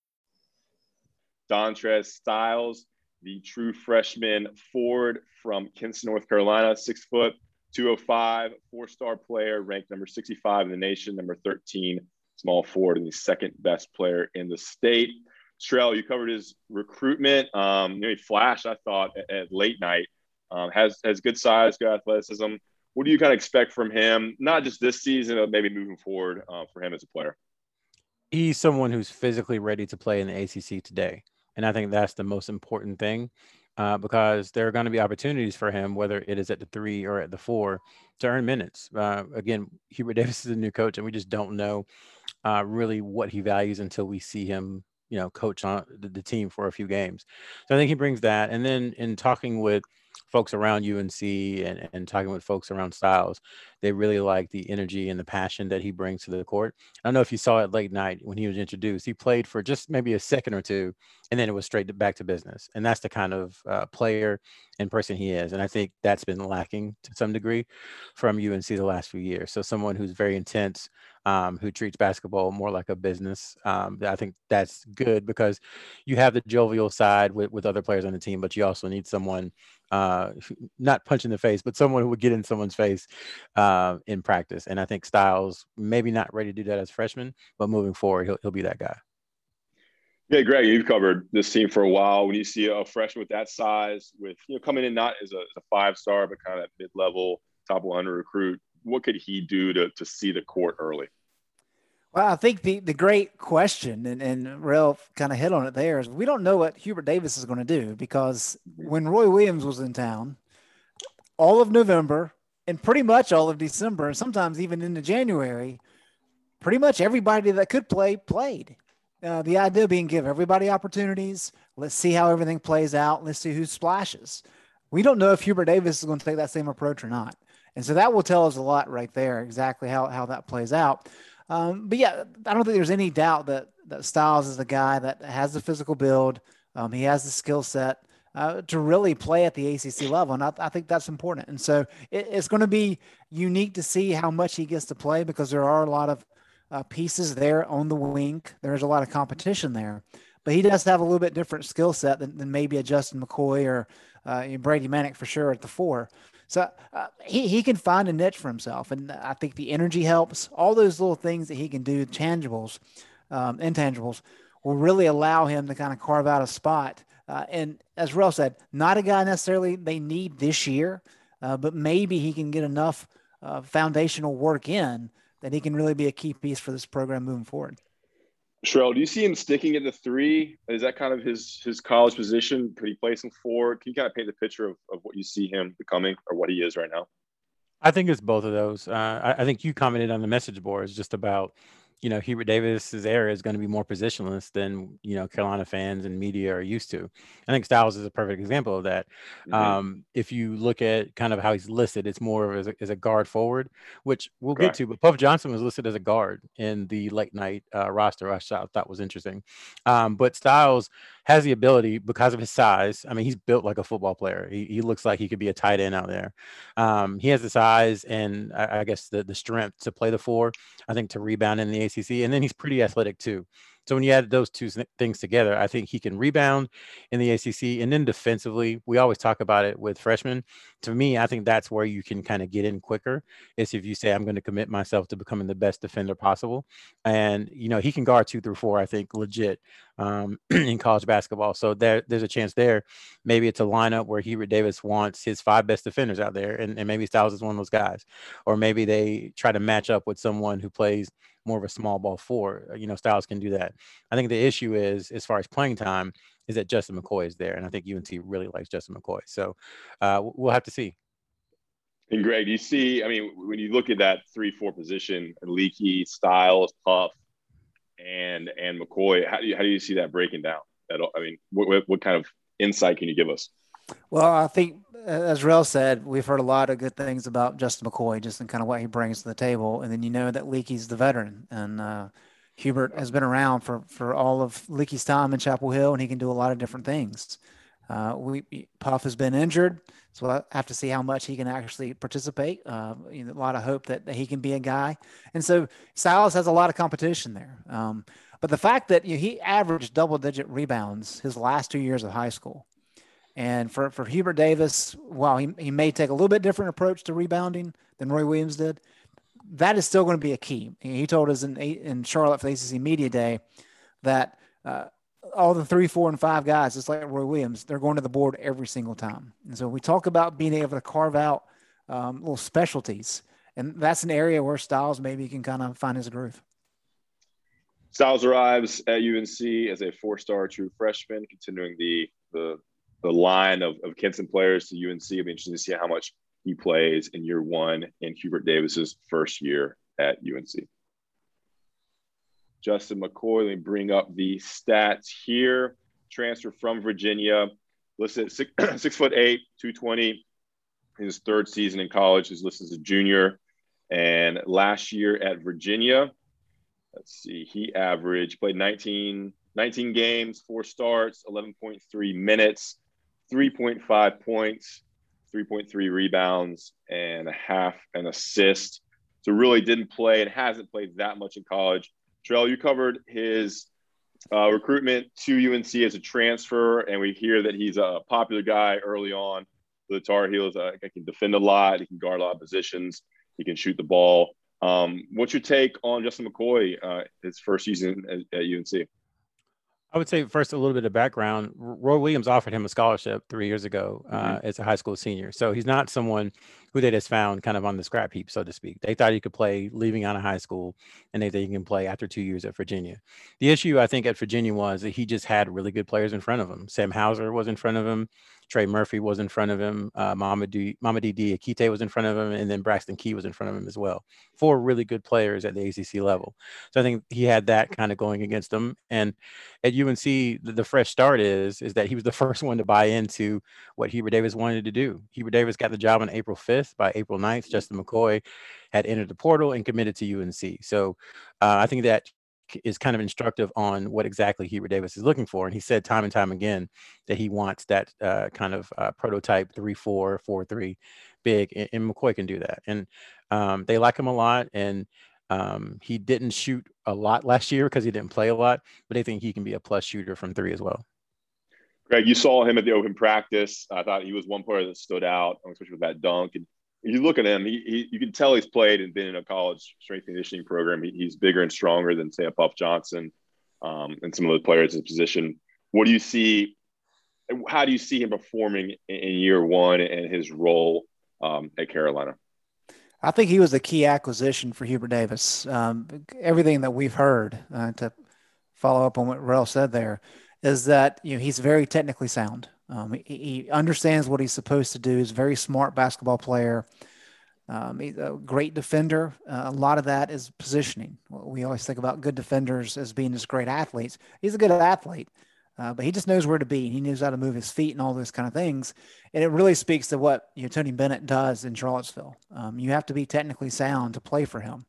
Dontrez Styles, the true freshman forward from Kinston, North Carolina, six foot, 205, four star player, ranked number 65 in the nation, number 13 small forward, and the second best player in the state. Trell, you covered his recruitment. Um, you know, he flashed, I thought, at, at late night. Um, has has good size, good athleticism. What do you kind of expect from him? Not just this season, but maybe moving forward uh, for him as a player. He's someone who's physically ready to play in the ACC today. And I think that's the most important thing uh, because there are going to be opportunities for him, whether it is at the three or at the four, to earn minutes. Uh, again, Hubert Davis is a new coach, and we just don't know uh, really what he values until we see him, you know, coach on the, the team for a few games. So I think he brings that. And then in talking with folks around UNC and, and talking with folks around Styles, they really like the energy and the passion that he brings to the court. I don't know if you saw it late night when he was introduced. He played for just maybe a second or two, and then it was straight back to business. And that's the kind of uh, player and person he is. And I think that's been lacking to some degree from UNC the last few years. So someone who's very intense, um, who treats basketball more like a business. Um, I think that's good because you have the jovial side with, with other players on the team, but you also need someone uh, not punch in the face, but someone who would get in someone's face uh, in practice. And I think Styles maybe not ready to do that as freshman, but moving forward, he'll, he'll be that guy. Yeah, Greg, you've covered this team for a while. When you see a freshman with that size, with you know coming in not as a, a five star, but kind of mid level, top 100 recruit, what could he do to to see the court early? Well, I think the, the great question, and, and Ralph kind of hit on it there, is we don't know what Hubert Davis is going to do because when Roy Williams was in town, all of November and pretty much all of December, and sometimes even into January, pretty much everybody that could play played. Uh, the idea being give everybody opportunities. Let's see how everything plays out. Let's see who splashes. We don't know if Hubert Davis is going to take that same approach or not. And so that will tell us a lot right there, exactly how, how that plays out. Um, but yeah, I don't think there's any doubt that that Styles is the guy that has the physical build. Um, he has the skill set uh, to really play at the ACC level, and I, I think that's important. And so it, it's going to be unique to see how much he gets to play because there are a lot of uh, pieces there on the wing. There's a lot of competition there, but he does have a little bit different skill set than, than maybe a Justin McKoy or uh, Brady Manek for sure at the four. So uh, he, he can find a niche for himself. And I think the energy helps. All those little things that he can do, tangibles, um, intangibles, will really allow him to kind of carve out a spot. Uh, and as Rel said, not a guy necessarily they need this year, uh, but maybe he can get enough uh, foundational work in that he can really be a key piece for this program moving forward. Sherrell, do you see him sticking at the three? Is that kind of his his college position? Could he play some four? Can you kind of paint the picture of, of what you see him becoming or what he is right now? I think it's both of those. Uh, I, I, think you commented on the message boards just about you know, Hubert Davis's era is going to be more positionless than, you know, Carolina fans and media are used to. I think Styles is a perfect example of that. Mm-hmm. Um, if you look at kind of how he's listed, it's more as a, as a guard forward, which we'll Correct. get to. But Puff Johnson was listed as a guard in the late night uh, roster, which I thought was interesting. Um, but Styles has the ability because of his size. I mean, he's built like a football player. He, he looks like he could be a tight end out there. Um, he has the size and I, I guess the, the strength to play the four, I think to rebound in the ACC. And then he's pretty athletic too. So when you add those two things together, I think he can rebound in the ACC. And then defensively, we always talk about it with freshmen. To me, I think that's where you can kind of get in quicker. Is if you say I'm going to commit myself to becoming the best defender possible, and you know he can guard two through four. I think legit um, in college basketball. So there, there's a chance there. Maybe it's a lineup where Hubert Davis wants his five best defenders out there, and, and maybe Styles is one of those guys, or maybe they try to match up with someone who plays more of a small ball four. Uh, you know, Styles can do that. I think the issue is, as far as playing time, is that Justin McKoy is there, and I think UNC really likes Justin McKoy. So uh, we'll have to see. And Greg, you see, I mean, when you look at that three-four position, Leaky, Styles, Puff, and and McKoy. How do you how do you see that breaking down? At all? I mean, what, what kind of insight can you give us? Well, I think as Rel said, we've heard a lot of good things about Justin McKoy, just in kind of what he brings to the table, and then you know that Leaky's the veteran, and uh, Hubert has been around for for all of Leaky's time in Chapel Hill, and he can do a lot of different things. Uh, we Puff has been injured, so I have to see how much he can actually participate. Uh, you know, a lot of hope that, that he can be a guy, and so Styles has a lot of competition there. Um, but the fact that you know, he averaged double digit rebounds his last two years of high school, and for for Hubert Davis, while he he may take a little bit different approach to rebounding than Roy Williams did, that is still going to be a key. He told us in in Charlotte for the ACC Media Day that. Uh, all the three, four, and five guys, just like Roy Williams, they're going to the board every single time. And so we talk about being able to carve out um, little specialties, and that's an area where Styles maybe can kind of find his groove. Styles arrives at UNC as a four-star true freshman, continuing the the the line of, of Kinston players to UNC. It'll be interesting to see how much he plays in year one in Hubert Davis's first year at UNC. Justin McKoy. Let me bring up the stats here. Transfer from Virginia, listed six, six foot eight, 220. His third season in college. He's listed as a junior. And last year at Virginia, let's see, he averaged, played 19, 19 games, four starts, 11.3 minutes, 3.5 points, 3.3 rebounds, and a half an assist. So really didn't play and hasn't played that much in college. Trell, you covered his uh, recruitment to UNC as a transfer, and we hear that he's a popular guy early on for the Tar Heels. Uh, can defend a lot, he can guard a lot of positions, he can shoot the ball. Um, what's your take on Justin McKoy, uh, his first season at, at UNC? I would say first a little bit of background. Roy Williams offered him a scholarship three years ago uh, mm-hmm. as a high school senior, so he's not someone who they just found kind of on the scrap heap, so to speak. They thought he could play leaving out of high school, and they think he can play after two years at Virginia. The issue I think at Virginia was that he just had really good players in front of him. Sam Hauser was in front of him. Trey Murphy was in front of him. Uh, Mamadi Diakite was in front of him, and then Braxton Key was in front of him as well. Four really good players at the ACC level. So I think he had that kind of going against him. And at UNC, the, the fresh start is is that he was the first one to buy into what Hubert Davis wanted to do. Hubert Davis got the job on April 5th. By April 9th, Justin McKoy had entered the portal and committed to UNC. So uh, I think that is kind of instructive on what exactly Hubert Davis is looking for. And he said time and time again that he wants that uh, kind of uh, prototype three four four three big, and, and, McKoy can do that. And um, they like him a lot. And um, he didn't shoot a lot last year because he didn't play a lot, but they think he can be a plus shooter from three as well. Greg, you saw him at the open practice. I thought he was one player that stood out, especially with that dunk. And you look at him, he, he, you can tell he's played and been in a college strength conditioning program. He, he's bigger and stronger than say a Puff Johnson um, and some of the players in position. What do you see? How do you see him performing in, in year one and his role um, at Carolina? I think he was a key acquisition for Hubert Davis. Um, everything that we've heard uh, to follow up on what Rel said there is that you know he's very technically sound. Um, he, he, understands what he's supposed to do. He's a very smart basketball player. Um, he's a great defender. Uh, a lot of that is positioning. We always think about good defenders as being just great athletes. He's a good athlete, uh, but he just knows where to be. He knows how to move his feet and all those kind of things. And it really speaks to what you know, Tony Bennett does in Charlottesville. Um, you have to be technically sound to play for him.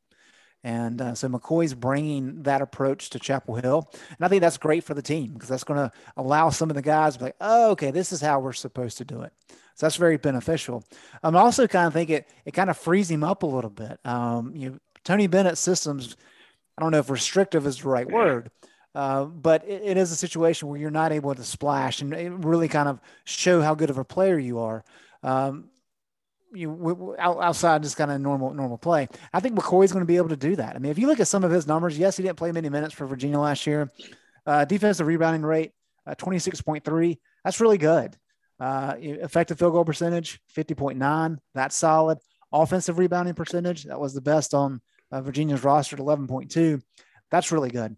And uh, so McKoy's bringing that approach to Chapel Hill. And I think that's great for the team because that's going to allow some of the guys to be like, oh, okay, this is how we're supposed to do it. So that's very beneficial. I'm also kind of think it, it kind of frees him up a little bit. Um, you know, Tony Bennett's systems, I don't know if restrictive is the right word, uh, but it, it is a situation where you're not able to splash and really kind of show how good of a player you are. Um, you outside just kind of normal normal play. I think McKoy's going to be able to do that. I mean, if you look at some of his numbers, yes, he didn't play many minutes for Virginia last year. Uh, defensive rebounding rate, uh, 26.3. That's really good. Uh, effective field goal percentage, 50.9. That's solid. Offensive rebounding percentage, that was the best on uh, Virginia's roster at 11.2. That's really good.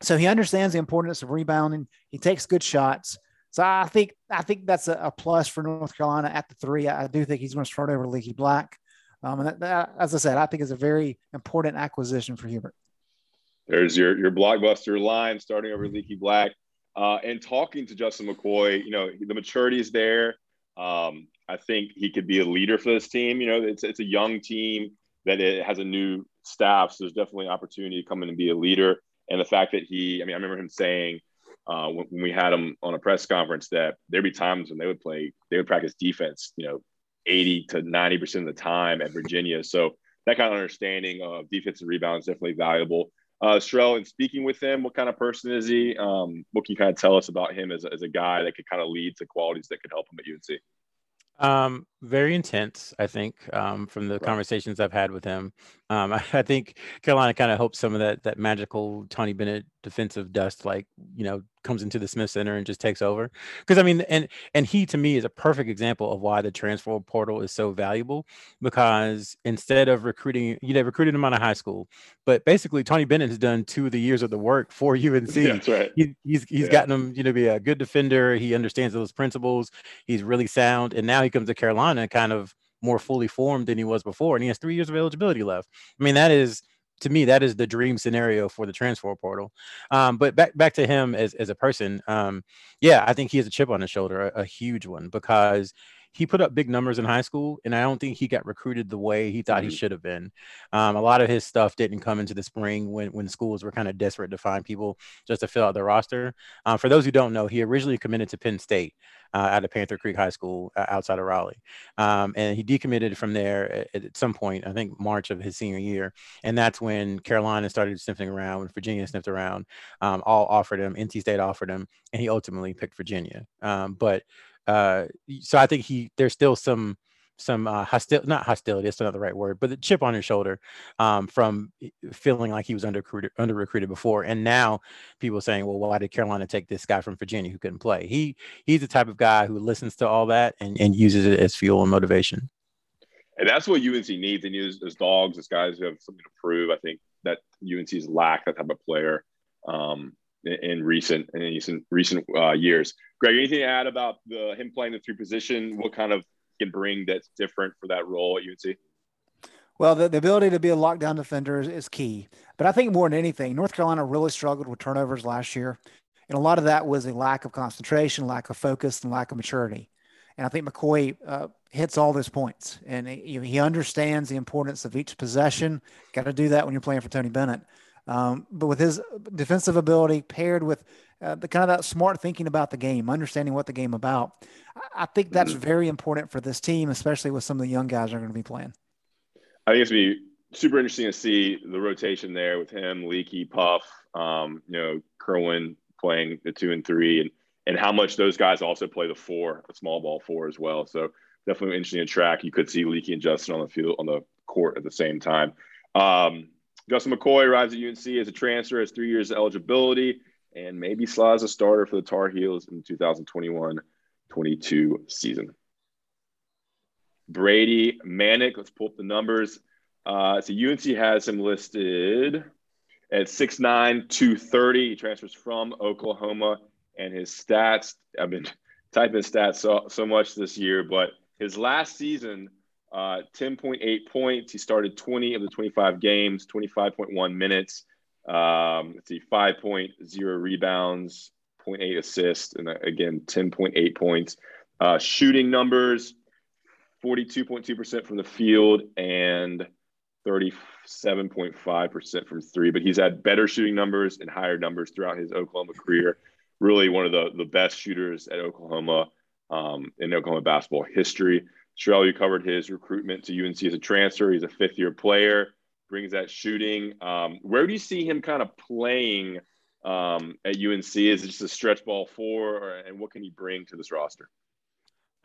So he understands the importance of rebounding. He takes good shots. So I think I think that's a, a plus for North Carolina at the three. I, do think he's going to start over Leaky Black. Um, and that, that, as I said, I think is a very important acquisition for Hubert. There's your your blockbuster line starting over Leaky Black. Uh, and talking to Justin McKoy, you know, the maturity is there. Um, I think he could be a leader for this team. You know, it's it's a young team that it has a new staff, so there's definitely an opportunity to come in and be a leader. And the fact that he, I mean, I remember him saying uh, when, when, we had him on a press conference that there'd be times when they would play, they would practice defense, you know, 80 to 90 percent of the time at Virginia. So that kind of understanding of defensive rebound is definitely valuable. Uh, Sherrell, in speaking with him, what kind of person is he? Um, what can you kind of tell us about him as, as a guy that could kind of lead to qualities that could help him at UNC? Um, very intense, I think, um, from the right. conversations I've had with him. Um, I, I, think Carolina kind of hopes some of that that magical Tony Bennett defensive dust, like you know, comes into the Smith Center and just takes over. Because I mean, and and he to me is a perfect example of why the transfer portal is so valuable. Because instead of recruiting, you know, recruited him out of high school, but basically Tony Bennett has done two of the years of the work for UNC. That's right. He, he's he's yeah. gotten him, you know, be a good defender. He understands those principles. He's really sound, and now he comes to Carolina, kind of more fully formed than he was before, and he has three years of eligibility left. I mean, that is to me that is the dream scenario for the transfer portal. Um, but back back to him as as a person, um, yeah, I think he has a chip on his shoulder, a, a huge one, because he put up big numbers in high school, and I don't think he got recruited the way he thought mm-hmm. he should have been. Um, a lot of his stuff didn't come into the spring when when schools were kind of desperate to find people just to fill out their roster. Um, for those who don't know, he originally committed to Penn State uh, out of Panther Creek High School uh, outside of Raleigh. Um, and he decommitted from there at, at, some point, I think March of his senior year. And that's when Carolina started sniffing around, when Virginia sniffed around, um, all offered him, NC State offered him, and he ultimately picked Virginia. Um, but uh, so I think he there's still some some uh, hostility, not hostility, that's not the right word, but the chip on his shoulder um, from feeling like he was under under recruited before. And now people saying, well, why did Carolina take this guy from Virginia who couldn't play? He he's the type of guy who listens to all that and, and uses it as fuel and motivation. And that's what UNC needs. They need those dogs, those guys who have something to prove. I think that UNC's lack that type of player um, in, recent in recent recent uh, years. Greg, anything to add about the, him playing the three position? What kind of can bring that's different for that role at UNC? Well, the, the ability to be a lockdown defender is, is key. But I think more than anything, North Carolina really struggled with turnovers last year. And a lot of that was a lack of concentration, lack of focus, and lack of maturity. And I think McKoy uh, hits all those points. And he, he understands the importance of each possession. Got to do that when you're playing for Tony Bennett. Um, but with his defensive ability paired with uh, the kind of that smart thinking about the game, understanding what the game about, I, I think that's mm-hmm. very important for this team, especially with some of the young guys that are going to be playing. I think it's going to be super interesting to see the rotation there with him, Leaky, Puff, um, you know, Kerwin playing the two and three, and and how much those guys also play the four, the small ball four as well. So definitely interesting to track. You could see Leaky and Justin on the field on the court at the same time. Um, Justin McKoy arrives at UNC as a transfer, has three years of eligibility, and maybe slides a starter for the Tar Heels in the 2021-22 season. Brady Manek, let's pull up the numbers. Uh, so UNC has him listed at 6'9", 230. He transfers from Oklahoma, and his stats, I've been typing stats so, so much this year, but his last season – uh, 10.8 points. He started 20 of the 25 games, 25.1 minutes. Um, let's see, 5.0 rebounds, 0.8 assists, and uh, again, 10.8 points. Uh, shooting numbers 42.2% from the field and 37.5% from three. But he's had better shooting numbers and higher numbers throughout his Oklahoma career. Really, one of the, the best shooters at Oklahoma um, in Oklahoma basketball history. Sherrell, you covered his recruitment to UNC as a transfer. He's a fifth year player, brings that shooting. Um, where do you see him kind of playing um, at UNC? Is it just a stretch ball four, or, and what can he bring to this roster?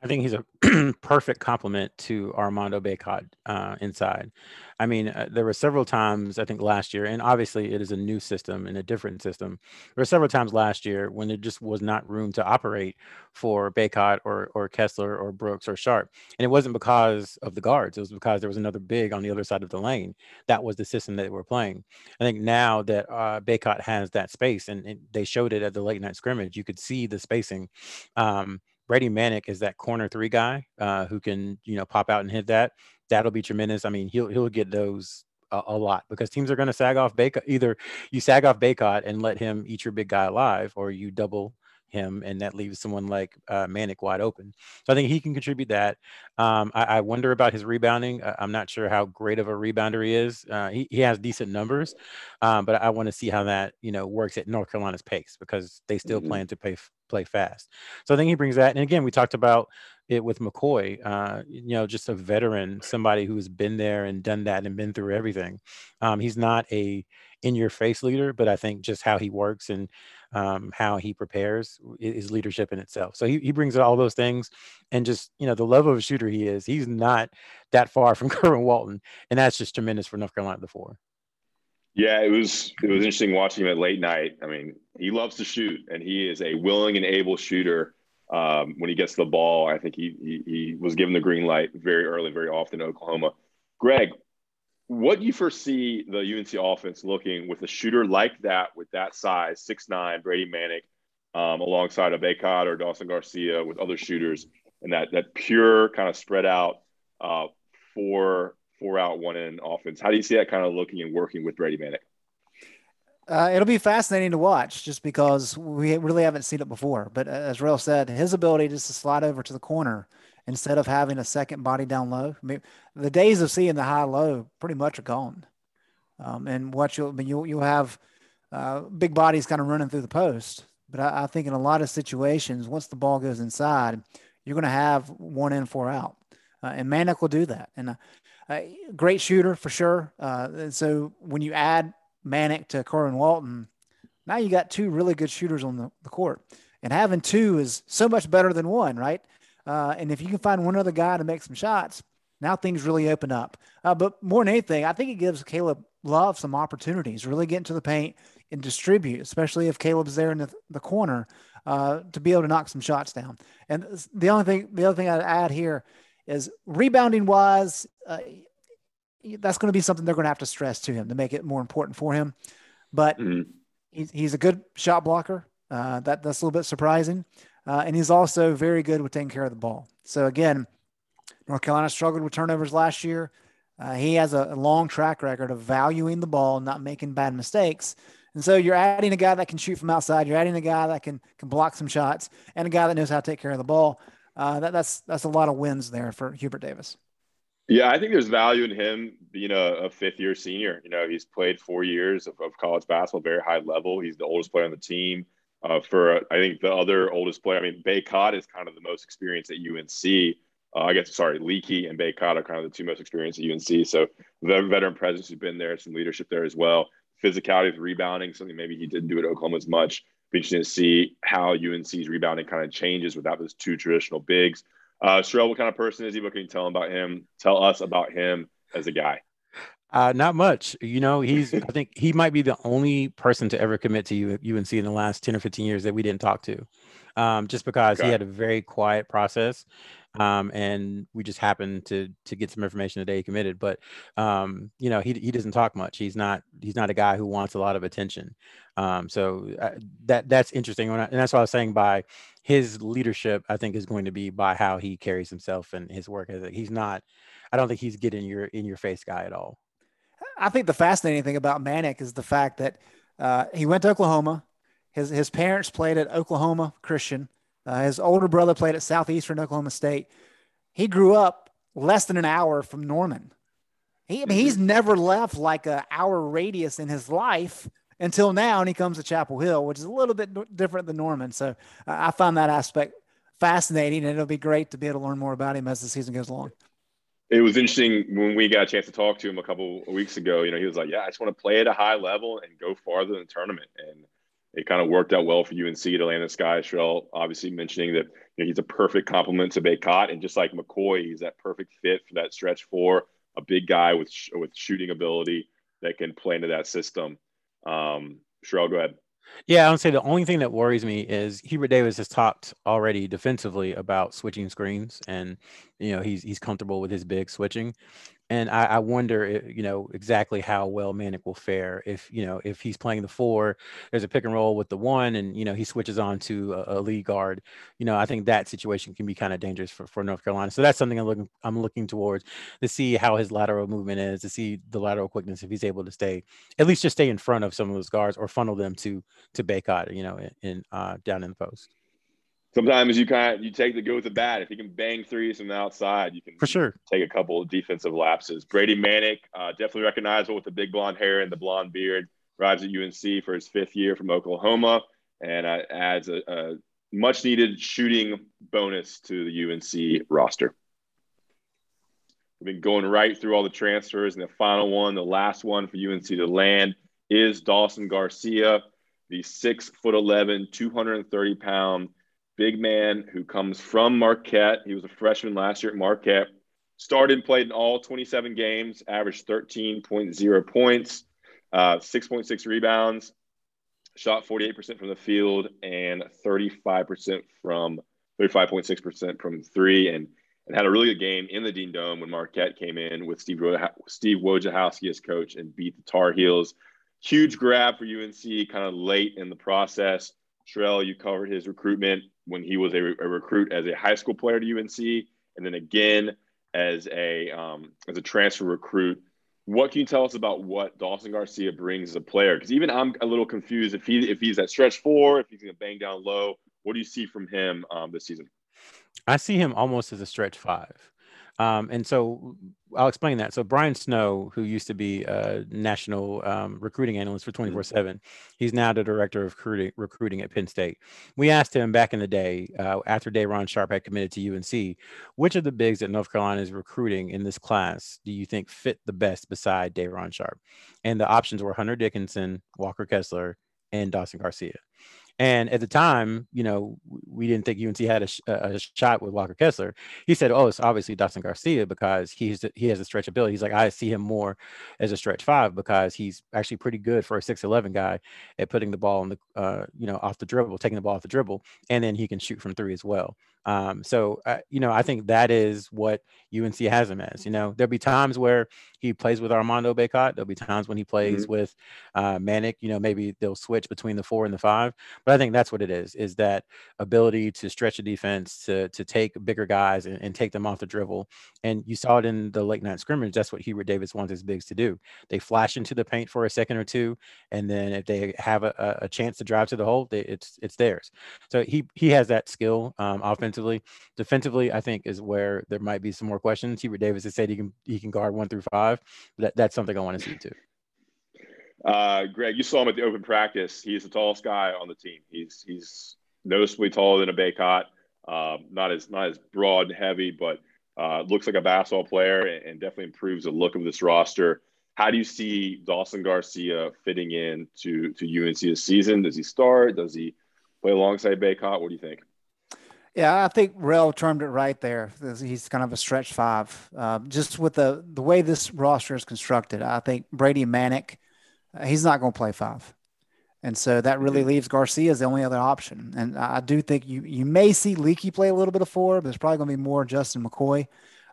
I think he's a perfect complement to Armando Bacot uh, inside. I mean, uh, there were several times I think last year, and obviously it is a new system and a different system. There were several times last year when there just was not room to operate for Bacot or or Kessler or Brooks or Sharpe. and it wasn't because of the guards. It was because there was another big on the other side of the lane. That was the system that they were playing. I think now that uh, has that space, and, and, they showed it at the late night scrimmage, you could see the spacing. Um, Brady Manek is that corner three guy uh, who can, you know, pop out and hit that. That'll be tremendous. I mean, he'll he'll get those a, a lot because teams are going to sag off Bacot. Either you sag off Bacot and let him eat your big guy alive, or you double him, and that leaves someone like uh, Manek wide open. So I think he can contribute that. Um, I, I, wonder about his rebounding. I, am not sure how great of a rebounder he is. Uh, he, he has decent numbers, um, but I want to see how that you know works at North Carolina's pace because they still mm-hmm. plan to play play fast. So I think he brings that. And again, we talked about it with McKoy. Uh, you know, just a veteran, somebody who's been there and done that and been through everything. Um, he's not a in your face leader, but I think just how he works and um, how he prepares is leadership in itself. So he, he brings all those things and just, you know, the level of a shooter he is, he's not that far from Kerwin Walton. And that's just tremendous for North Carolina the four. Yeah, it was it was interesting watching him at late night. I mean, he loves to shoot and he is a willing and able shooter. Um, when he gets the ball, I think he, he, he was given the green light very early, very often in Oklahoma. Greg, what do you foresee the UNC offense looking with a shooter like that, with that size, six nine, Brady Manek, um, alongside a Bacot or Dawson Garcia with other shooters, and that that pure kind of spread out uh, four four out one in offense. How do you see that kind of looking and working with Brady Manek? Uh, it'll be fascinating to watch just because we really haven't seen it before. But uh, as Rel said, his ability just to slide over to the corner instead of having a second body down low. I mean, the days of seeing the high low pretty much are gone. Um, and what you'll, I mean, you'll, you'll have uh, big bodies kind of running through the post. But I, I, think in a lot of situations, once the ball goes inside, you're going to have one in, four out. Uh, and Manek will do that. And uh, great shooter for sure. Uh, and so when you add Manek to Kerwin Walton, now you got two really good shooters on the, the court. And having two is so much better than one, right? Uh, and if you can find one other guy to make some shots, now things really open up. Uh, but more than anything, I think it gives Caleb Love some opportunities, really get into the paint and distribute, especially if Caleb's there in the, the corner uh, to be able to knock some shots down. And the only thing, the other thing I'd add here is rebounding wise, uh, that's going to be something they're going to have to stress to him to make it more important for him. But mm-hmm. he's, he's a good shot blocker. Uh, that that's a little bit surprising. Uh, and he's also very good with taking care of the ball. So again, North Carolina struggled with turnovers last year. Uh, he has a, long track record of valuing the ball, not making bad mistakes. And so you're adding a guy that can shoot from outside. You're adding a guy that can can block some shots, and a guy that knows how to take care of the ball. Uh, that, that's that's a lot of wins there for Hubert Davis. Yeah, I think there's value in him being a, a fifth year senior. You know, he's played four years of, of college basketball, very high level. He's the oldest player on the team. Uh, for I think the other oldest player, I mean, Bacot is kind of the most experienced at UNC. Uh, I guess sorry, Leaky and Bacot are kind of the two most experienced at UNC. So the veteran presence has been there, some leadership there as well. Physicality with rebounding, something maybe he didn't do at Oklahoma as much. Be interesting to see how UNC's rebounding kind of changes without those two traditional bigs. Uh, Sherrell, what kind of person is he? What can you tell him about him? Tell us about him as a guy. Uh, not much. You know, he's. I think he might be the only person to ever commit to UNC in the last ten or fifteen years that we didn't talk to, um, just because okay. he had a very quiet process, um, and we just happened to to get some information the day he committed. But um, you know, he he doesn't talk much. He's not he's not a guy who wants a lot of attention. Um, so uh, that that's interesting, and that's what I was saying. By his leadership, I think is going to be by how he carries himself and his work ethic. He's not. I don't think he's getting your in your face guy at all. I think the fascinating thing about Manek is the fact that uh, he went to Oklahoma. His his parents played at Oklahoma Christian. Uh, his older brother played at Southeastern Oklahoma State. He grew up less than an hour from Norman. He, I mean, he's mm-hmm. never left like an hour radius in his life until now, and he comes to Chapel Hill, which is a little bit different than Norman. So uh, I find that aspect fascinating, and it'll be great to be able to learn more about him as the season goes along it was interesting when we got a chance to talk to him a couple of weeks ago. You know, he was like, "Yeah, I just want to play at a high level and go farther in the tournament." And it kind of worked out well for UNC this guy. Sherrell obviously mentioning that you know, he's a perfect complement to Bacot, and just like McKoy, he's that perfect fit for that stretch four, a big guy with with shooting ability that can play into that system. Um, Sherrell, go ahead. Yeah, I would say the only thing that worries me is Hubert Davis has talked already defensively about switching screens, and you know he's he's comfortable with his big switching. And I, I, wonder, eh, you know, exactly how well Manek will fare if you know if he's playing the four. There's a pick and roll with the one, and you know he switches on to a, a lead guard. You know, I think that situation can be kind of dangerous for, for North Carolina. So that's something I'm looking I'm looking towards to see how his lateral movement is, to see the lateral quickness if he's able to stay at least just stay in front of some of those guards or funnel them to to Bacot, you know, in, in uh, down in the post sometimes you kind of you take the go with the bat. If you can bang threes from the outside, you can for sure take a couple of defensive lapses. Brady Manek, uh, definitely recognizable with the big blonde hair and the blonde beard. Arrives at UNC for his fifth year from Oklahoma, and uh, adds a, a much needed shooting bonus to the UNC roster. We've been going right through all the transfers, and the final one, the last one for UNC to land, is Dawson Garcia, the six foot 11, 230 pound big man who comes from Marquette. He was a freshman last year at Marquette. Started and played in all 27 games, averaged 13.0 points, uh, 6.6 rebounds, shot 48% from the field, and 35% from 35.6% from three, and and had a really good game in the Dean Dome when Marquette came in with Steve Steve Wojciechowski as coach and beat the Tar Heels. Huge grab for UNC, kind of late in the process. Sherrell, you covered his recruitment when he was a, a, recruit as a high school player to UNC, and then again as a um, as a transfer recruit. What can you tell us about what Dawson Garcia brings as a player? Because even I'm a little confused if he if he's at stretch four, if he's going to bang down low. What do you see from him um, this season? I see him almost as a stretch five. Um, and so I'll explain that. So Brian Snow, who used to be a national um, recruiting analyst for 24 mm-hmm. 7, he's now the director of recruiting, recruiting at Penn State. We asked him back in the day, uh, after Day'Ron Sharpe had committed to UNC, which of the bigs that North Carolina is recruiting in this class do you think fit the best beside Day'Ron Sharpe? And the options were Hunter Dickinson, Walker Kessler, and Dawson Garcia. And at the time, you know, we didn't think UNC had a, a, shot with Walker Kessler. He said, "Oh, it's obviously Dawson Garcia because he's he has a stretch ability." He's like, "I see him more as a stretch five because he's actually pretty good for a six eleven guy at putting the ball in the uh, you know off the dribble, taking the ball off the dribble, and then he can shoot from three as well." Um, so, uh, you know, I think that is what UNC has him as. You know, there'll be times where he plays with Armando Bacot. There'll be times when he plays mm-hmm. with uh, Manek. You know, maybe they'll switch between the four and the five. But I think that's what it is: is that ability to stretch a defense, to to take bigger guys and, and take them off the dribble. And you saw it in the late night scrimmage. That's what Hubert Davis wants his bigs to do. They flash into the paint for a second or two, and then if they have a, a chance to drive to the hole, they, it's it's theirs. So he he has that skill um, offensively offensively. Defensively, I think is where there might be some more questions. Hubert Davis has said he can he can guard one through five. That, that's something I want to see too. Uh, Greg, you saw him at the open practice. He's the tallest guy on the team. He's he's noticeably taller than a Bacot. Um, not as not as broad and heavy, but uh, looks like a basketball player and, and, definitely improves the look of this roster. How do you see Dawson Garcia fitting in to to UNC this season? Does he start? Does he play alongside Bacot? What do you think? Yeah, I think Rel termed it right there. He's kind of a stretch five. Uh, just with the the way this roster is constructed, I think Brady uh, he's not going to play five, and so that really leaves Garcia as the only other option. And I do think you you may see Leaky play a little bit of four, but there's probably going to be more Justin McKoy.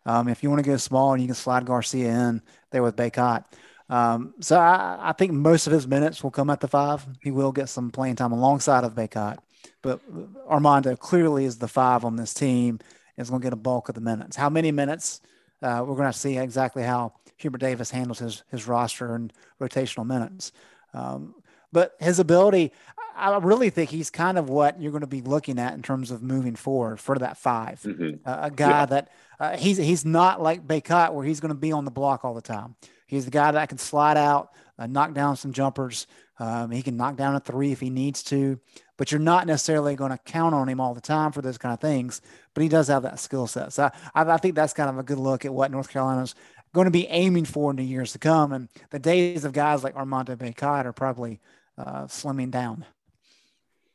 Um, if you want to go small and you can slide Garcia in there with Bacot. Um, so I, I, think most of his minutes will come at the five. He will get some playing time alongside of Bacot. But Armando clearly is the five on this team is going to get a bulk of the minutes. How many minutes? Uh, we're going to see exactly how Hubert Davis handles his his roster and rotational minutes. Um, but his ability, I really think he's kind of what you're going to be looking at in terms of moving forward for that 5 mm-hmm. uh, a guy yeah. that uh, he's he's not like Bacot where he's going to be on the block all the time. He's the guy that can slide out, uh, knock down some jumpers. Um, he can knock down a three if he needs to but you're not necessarily going to count on him all the time for those kind of things. But he does have that skill set. So I, I, think that's kind of a good look at what North Carolina's going to be aiming for in the years to come. And the days of guys like Armando Bacot are probably uh, slimming down.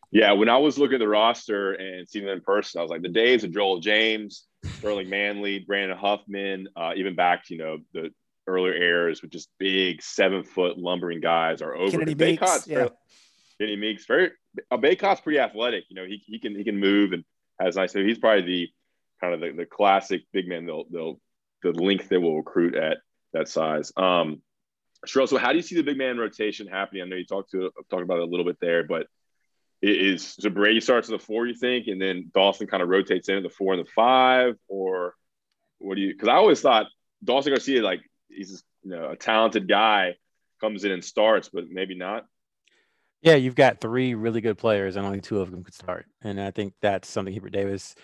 Yeah, when I was looking at the roster and seeing them in person, I was like, the days of Joel James, Sterling Manley, Brandon Huffman, uh, even back, to you know, the earlier eras with just big seven foot lumbering guys are over. Kennedy Meeks, yeah. Kenny Meeks, very uh, Bacot's pretty athletic. You know, he, he can he can move and has nice. So he's probably the kind of the, the classic big man. They'll they'll the length they will recruit at that size. Um, Sherrell, so how do you see the big man rotation happening? I know you talked to talked about it a little bit there, but is so Brady starts at the four, you think, and then Dawson kind of rotates in at the four and the five, or what do you? Because I always thought Dawson Garcia, like he's you know a talented guy, comes in and starts, but maybe not. Yeah, you've got three really good players, and only two of them could start, and I think that's something Hubert Davis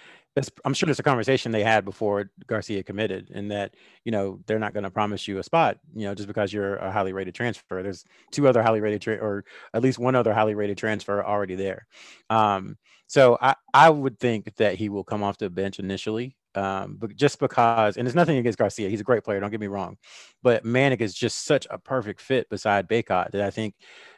I'm sure there's a conversation they had before Garcia committed, and that you know they're not going to promise you a spot, you know, just because you're a highly rated transfer. There's two other highly rated, tra- or at least one other highly rated transfer already there. Um, so I I would think that he will come off the bench initially, um, but just because, and there's nothing against Garcia, he's a great player. Don't get me wrong, but Manek is just such a perfect fit beside Bacot that I think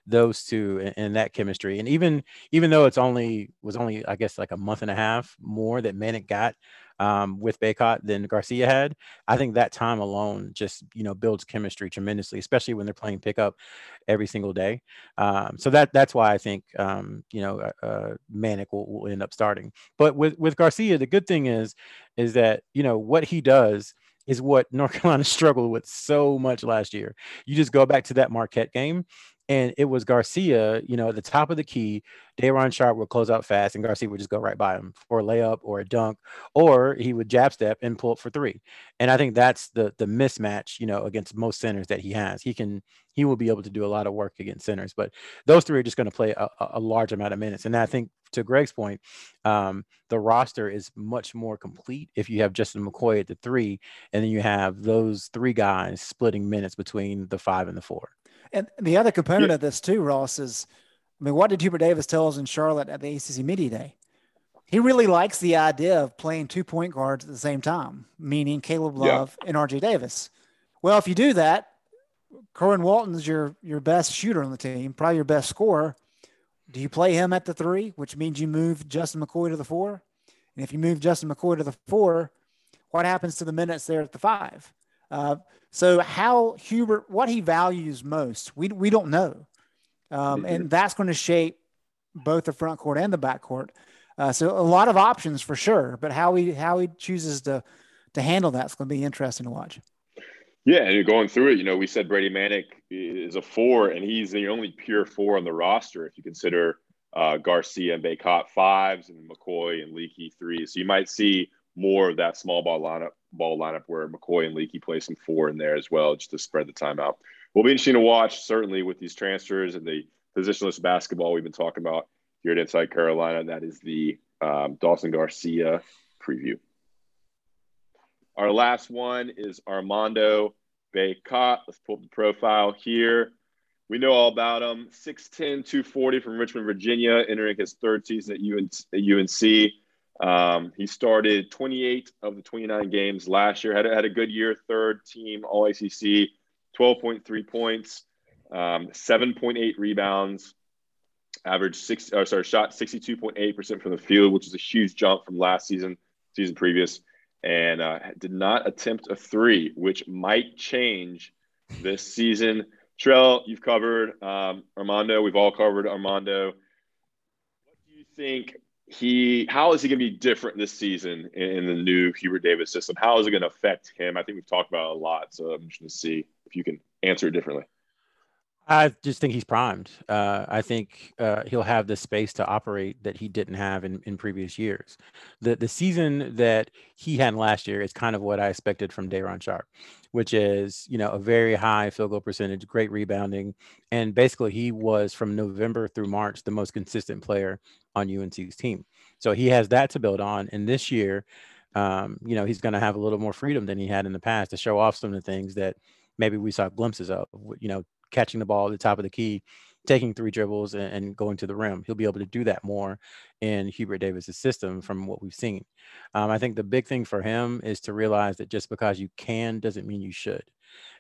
those two and, that chemistry, and even even though it's only was only I guess like a month and a half more that Manek got um, with Bacot than Garcia had, I think that time alone just you know builds chemistry tremendously, especially when they're playing pickup every single day. Um, so that that's why I think um, you know uh, uh, Manek will, will end up starting. But with with Garcia, the good thing is is that you know what he does is what North Carolina struggled with so much last year. You just go back to that Marquette game and it was Garcia, you know, at the top of the key. Day'Ron Sharpe would close out fast, and Garcia would just go right by him for a layup or a dunk, or he would jab step and pull up for three. And I think that's the the mismatch, you know, against most centers that he has. He can he will be able to do a lot of work against centers, but those three are just going to play a, a, large amount of minutes. And I think to Greg's point, um, the roster is much more complete if you have Justin McKoy at the three, and then you have those three guys splitting minutes between the five and the four. And the other component yeah. of this too, Ross, is I mean, what did Hubert Davis tell us in Charlotte at the ACC Media Day? He really likes the idea of playing two point guards at the same time, meaning Caleb Love yeah. and RJ Davis. Well, if you do that, Kerwin Walton's your your best shooter on the team, probably your best scorer. Do you play him at the three, which means you move Justin McKoy to the four? And if you move Justin McKoy to the four, what happens to the minutes there at the five? Uh, so how Hubert, what he values most, we, we don't know. Um, and that's going to shape both the front court and the back court. Uh, so a lot of options for sure, but how he how he chooses to to handle that's going to be interesting to watch. Yeah, and you're going through it, you know, we said Brady Manek is a four, and he's the only pure four on the roster if you consider uh, Garcia and Bacot fives and McKoy and Leaky threes. So you might see more of that small ball lineup ball lineup where McKoy and Leaky play some four in there as well, just to spread the time out. Will be interesting to watch, certainly with these transfers and the positionless basketball we've been talking about here at Inside Carolina. That is the um, Dawson Garcia preview. Our last one is Armando Bacot. Let's pull up the profile here. We know all about him. 6'10, 240 from Richmond, Virginia, entering his third season at UNC. Um, he started 28 of the 29 games last year. Had had a good year, third team All ACC, 12.3 points, um, 7.8 rebounds, average six. Or sorry, shot 62.8 percent from the field, which is a huge jump from last season, season previous, and uh, did not attempt a three, which might change this season. Trell, you've covered um, Armando. We've all covered Armando. What do you think he how is he going to be different this season in, in, the new Hubert Davis system? How is it going to affect him? I think we've talked about a lot, so I'm just going to see if you can answer it differently. I just think he's primed. Uh, I think uh, he'll have the space to operate that he didn't have in, in previous years. The the season that he had last year is kind of what I expected from Day'Ron Sharpe, which is you know a very high field goal percentage, great rebounding, and basically he was from November through March the most consistent player on UNC's team. So he has that to build on. And this year, um, you know, he's going to have a little more freedom than he had in the past to show off some of the things that maybe we saw glimpses of. You know, catching the ball at the top of the key, taking three dribbles and, and, going to the rim. He'll be able to do that more in Hubert Davis's system from what we've seen. Um, I think the big thing for him is to realize that just because you can doesn't mean you should.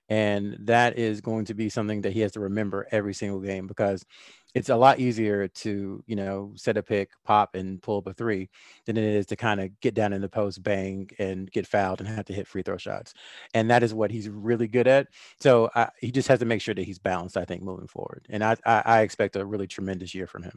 And that is going to be something that he has to remember every single game because it's a lot easier to, you know, set a pick, pop, and pull up a three than it is to kind of get down in the post, bang, and get fouled and have to hit free throw shots. And that is what he's really good at. So I, he just has to make sure that he's balanced, I think, moving forward. And I, I, I expect a really tremendous year from him.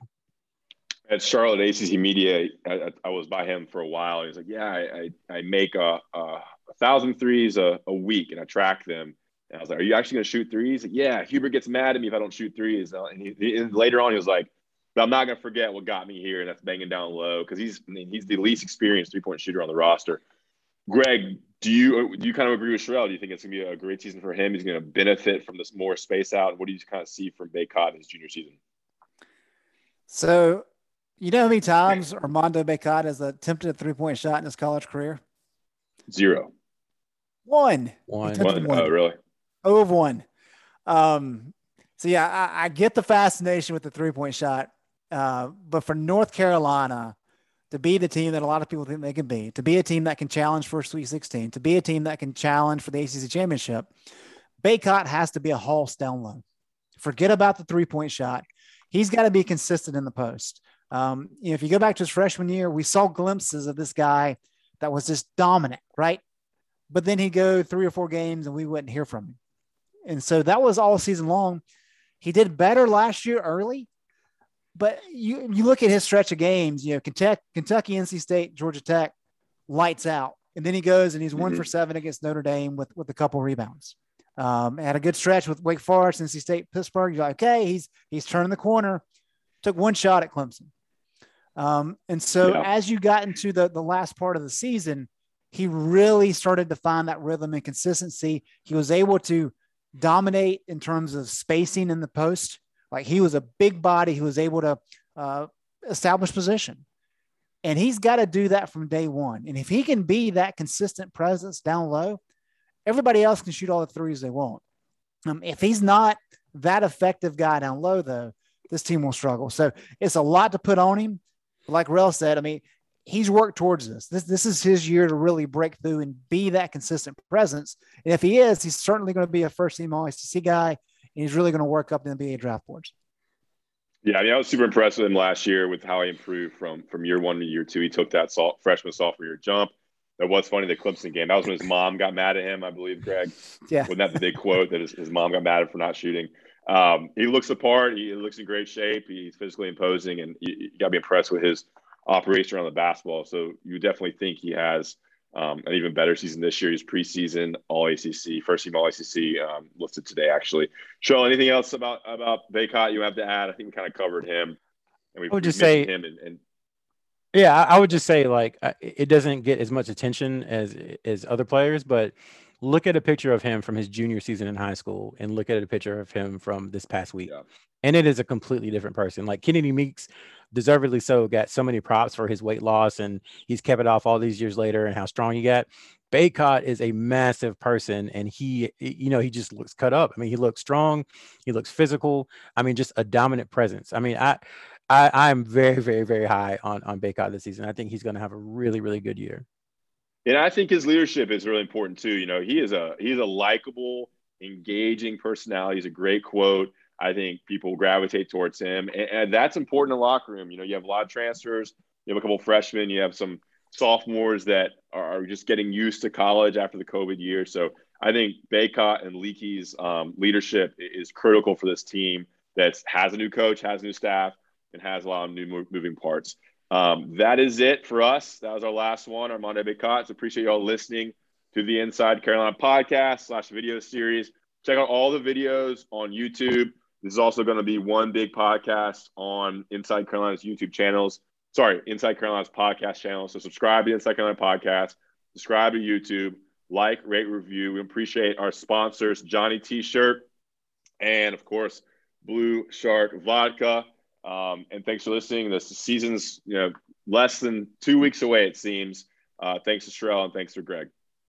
At Charlotte ACC Media, I, I, was by him for a while. He's like, "Yeah, I, I, make a, a, a thousand threes a, a week, and I track them." And I was like, "Are you actually going to shoot threes? Like, yeah, Hubert gets mad at me if I don't shoot threes. Uh, and, he, he, and later on, he was like, "But I'm not going to forget what got me here, and that's banging down low because he's I mean, he's the least experienced three point shooter on the roster." Greg, do you uh, do you kind of agree with Sherrell? Do you think it's going to be a great season for him? He's going to benefit from this more space out. What do you kind of see from Bacot in his junior season? So, you know how many times Armando Bacot has attempted a three point shot in his college career? Zero. One. One. One. Oh, really? Of one. Um, so yeah, I, I, get the fascination with the three point shot, uh, but for North Carolina to be the team that a lot of people think they can be, to be a team that can challenge for Sweet 16, to be a team that can challenge for the ACC championship, Bacot has to be a hoss down low. Forget about the three point shot. He's got to be consistent in the post. Um, you know, if you go back to his freshman year, we saw glimpses of this guy that was just dominant, right? But then he'd go three or four games and we wouldn't hear from him. And so that was all season long. He did better last year early, but you you look at his stretch of games, you know, Kentucky, Kentucky NC State, Georgia Tech, lights out. And then he goes and he's mm-hmm. one for seven against Notre Dame with, with a couple rebounds. Um, had a good stretch with Wake Forest, NC State, Pittsburgh. You're like, okay, he's he's turning the corner. Took one shot at Clemson. Um, and so yeah. as you got into the, the last part of the season, he really started to find that rhythm and consistency. He was able to dominate in terms of spacing in the post. Like he was a big body who was able to uh, establish position. And he's got to do that from day one. And if he can be that consistent presence down low, everybody else can shoot all the threes they want. Um, if he's not that effective guy down low, though, this team will struggle. So it's a lot to put on him. Like Rel said, I mean, he's worked towards this. This this is his year to really break through and be that consistent presence. And if he is, he's certainly going to be a first team All SEC guy, and he's really going to work up in the NBA draft boards. Yeah, I mean, I was super impressed with him last year with how he improved from from year one to year two. He took that sol- freshman sophomore year jump. That was funny. The Clemson game. That was when his mom got mad at him. I believe Greg. Yeah. Wasn't that the big quote that his, his mom got mad at for not shooting? Um, he looks the part. He looks in great shape. He's physically imposing, and you, you got to be impressed with his operation around the basketball. So you definitely think he has um, an even better season this year. He's preseason All ACC, first team All ACC um, listed today. Actually, Show anything else about about Bacot you have to add? I think we kind of covered him. And we would just say him and, and yeah, I would just say like it doesn't get as much attention as as other players, but look at a picture of him from his junior season in high school and look at a picture of him from this past week. Yeah. And it is a completely different person. Like Kennedy Meeks deservedly so, got so many props for his weight loss, and he's kept it off all these years later, and how strong he got. Bacot is a massive person, and he, you know, he just looks cut up. I mean, he looks strong, he looks physical. I mean, just a dominant presence. I mean, I, I, I'm very, very, very high on on Bacot this season. I think he's going to have a really, really good year. And I think his leadership is really important too. You know, he is a he's a likable, engaging personality. He's a great quote. I think people gravitate towards him, and, and, that's important in the locker room. You know, you have a lot of transfers. You have a couple freshmen. You have some sophomores that are just getting used to college after the COVID year. So I think Bacot and Leaky's um, leadership is critical for this team that has a new coach, has new staff, and has a lot of new moving parts. Um, that is it for us. That was our last one, Armando Bacot. So appreciate you all listening to the Inside Carolina podcast slash video series. Check out all the videos on YouTube. This is also going to be one big podcast on Inside Carolina's YouTube channels. Sorry, Inside Carolina's podcast channel. So subscribe to Inside Carolina podcast, subscribe to YouTube, like, rate, review. We appreciate our sponsors, Johnny T-shirt, and of course, Blue Shark Vodka. Um, and thanks for listening. This season's you know less than two weeks away, it seems. Uh, thanks to Sherrell and thanks to Greg.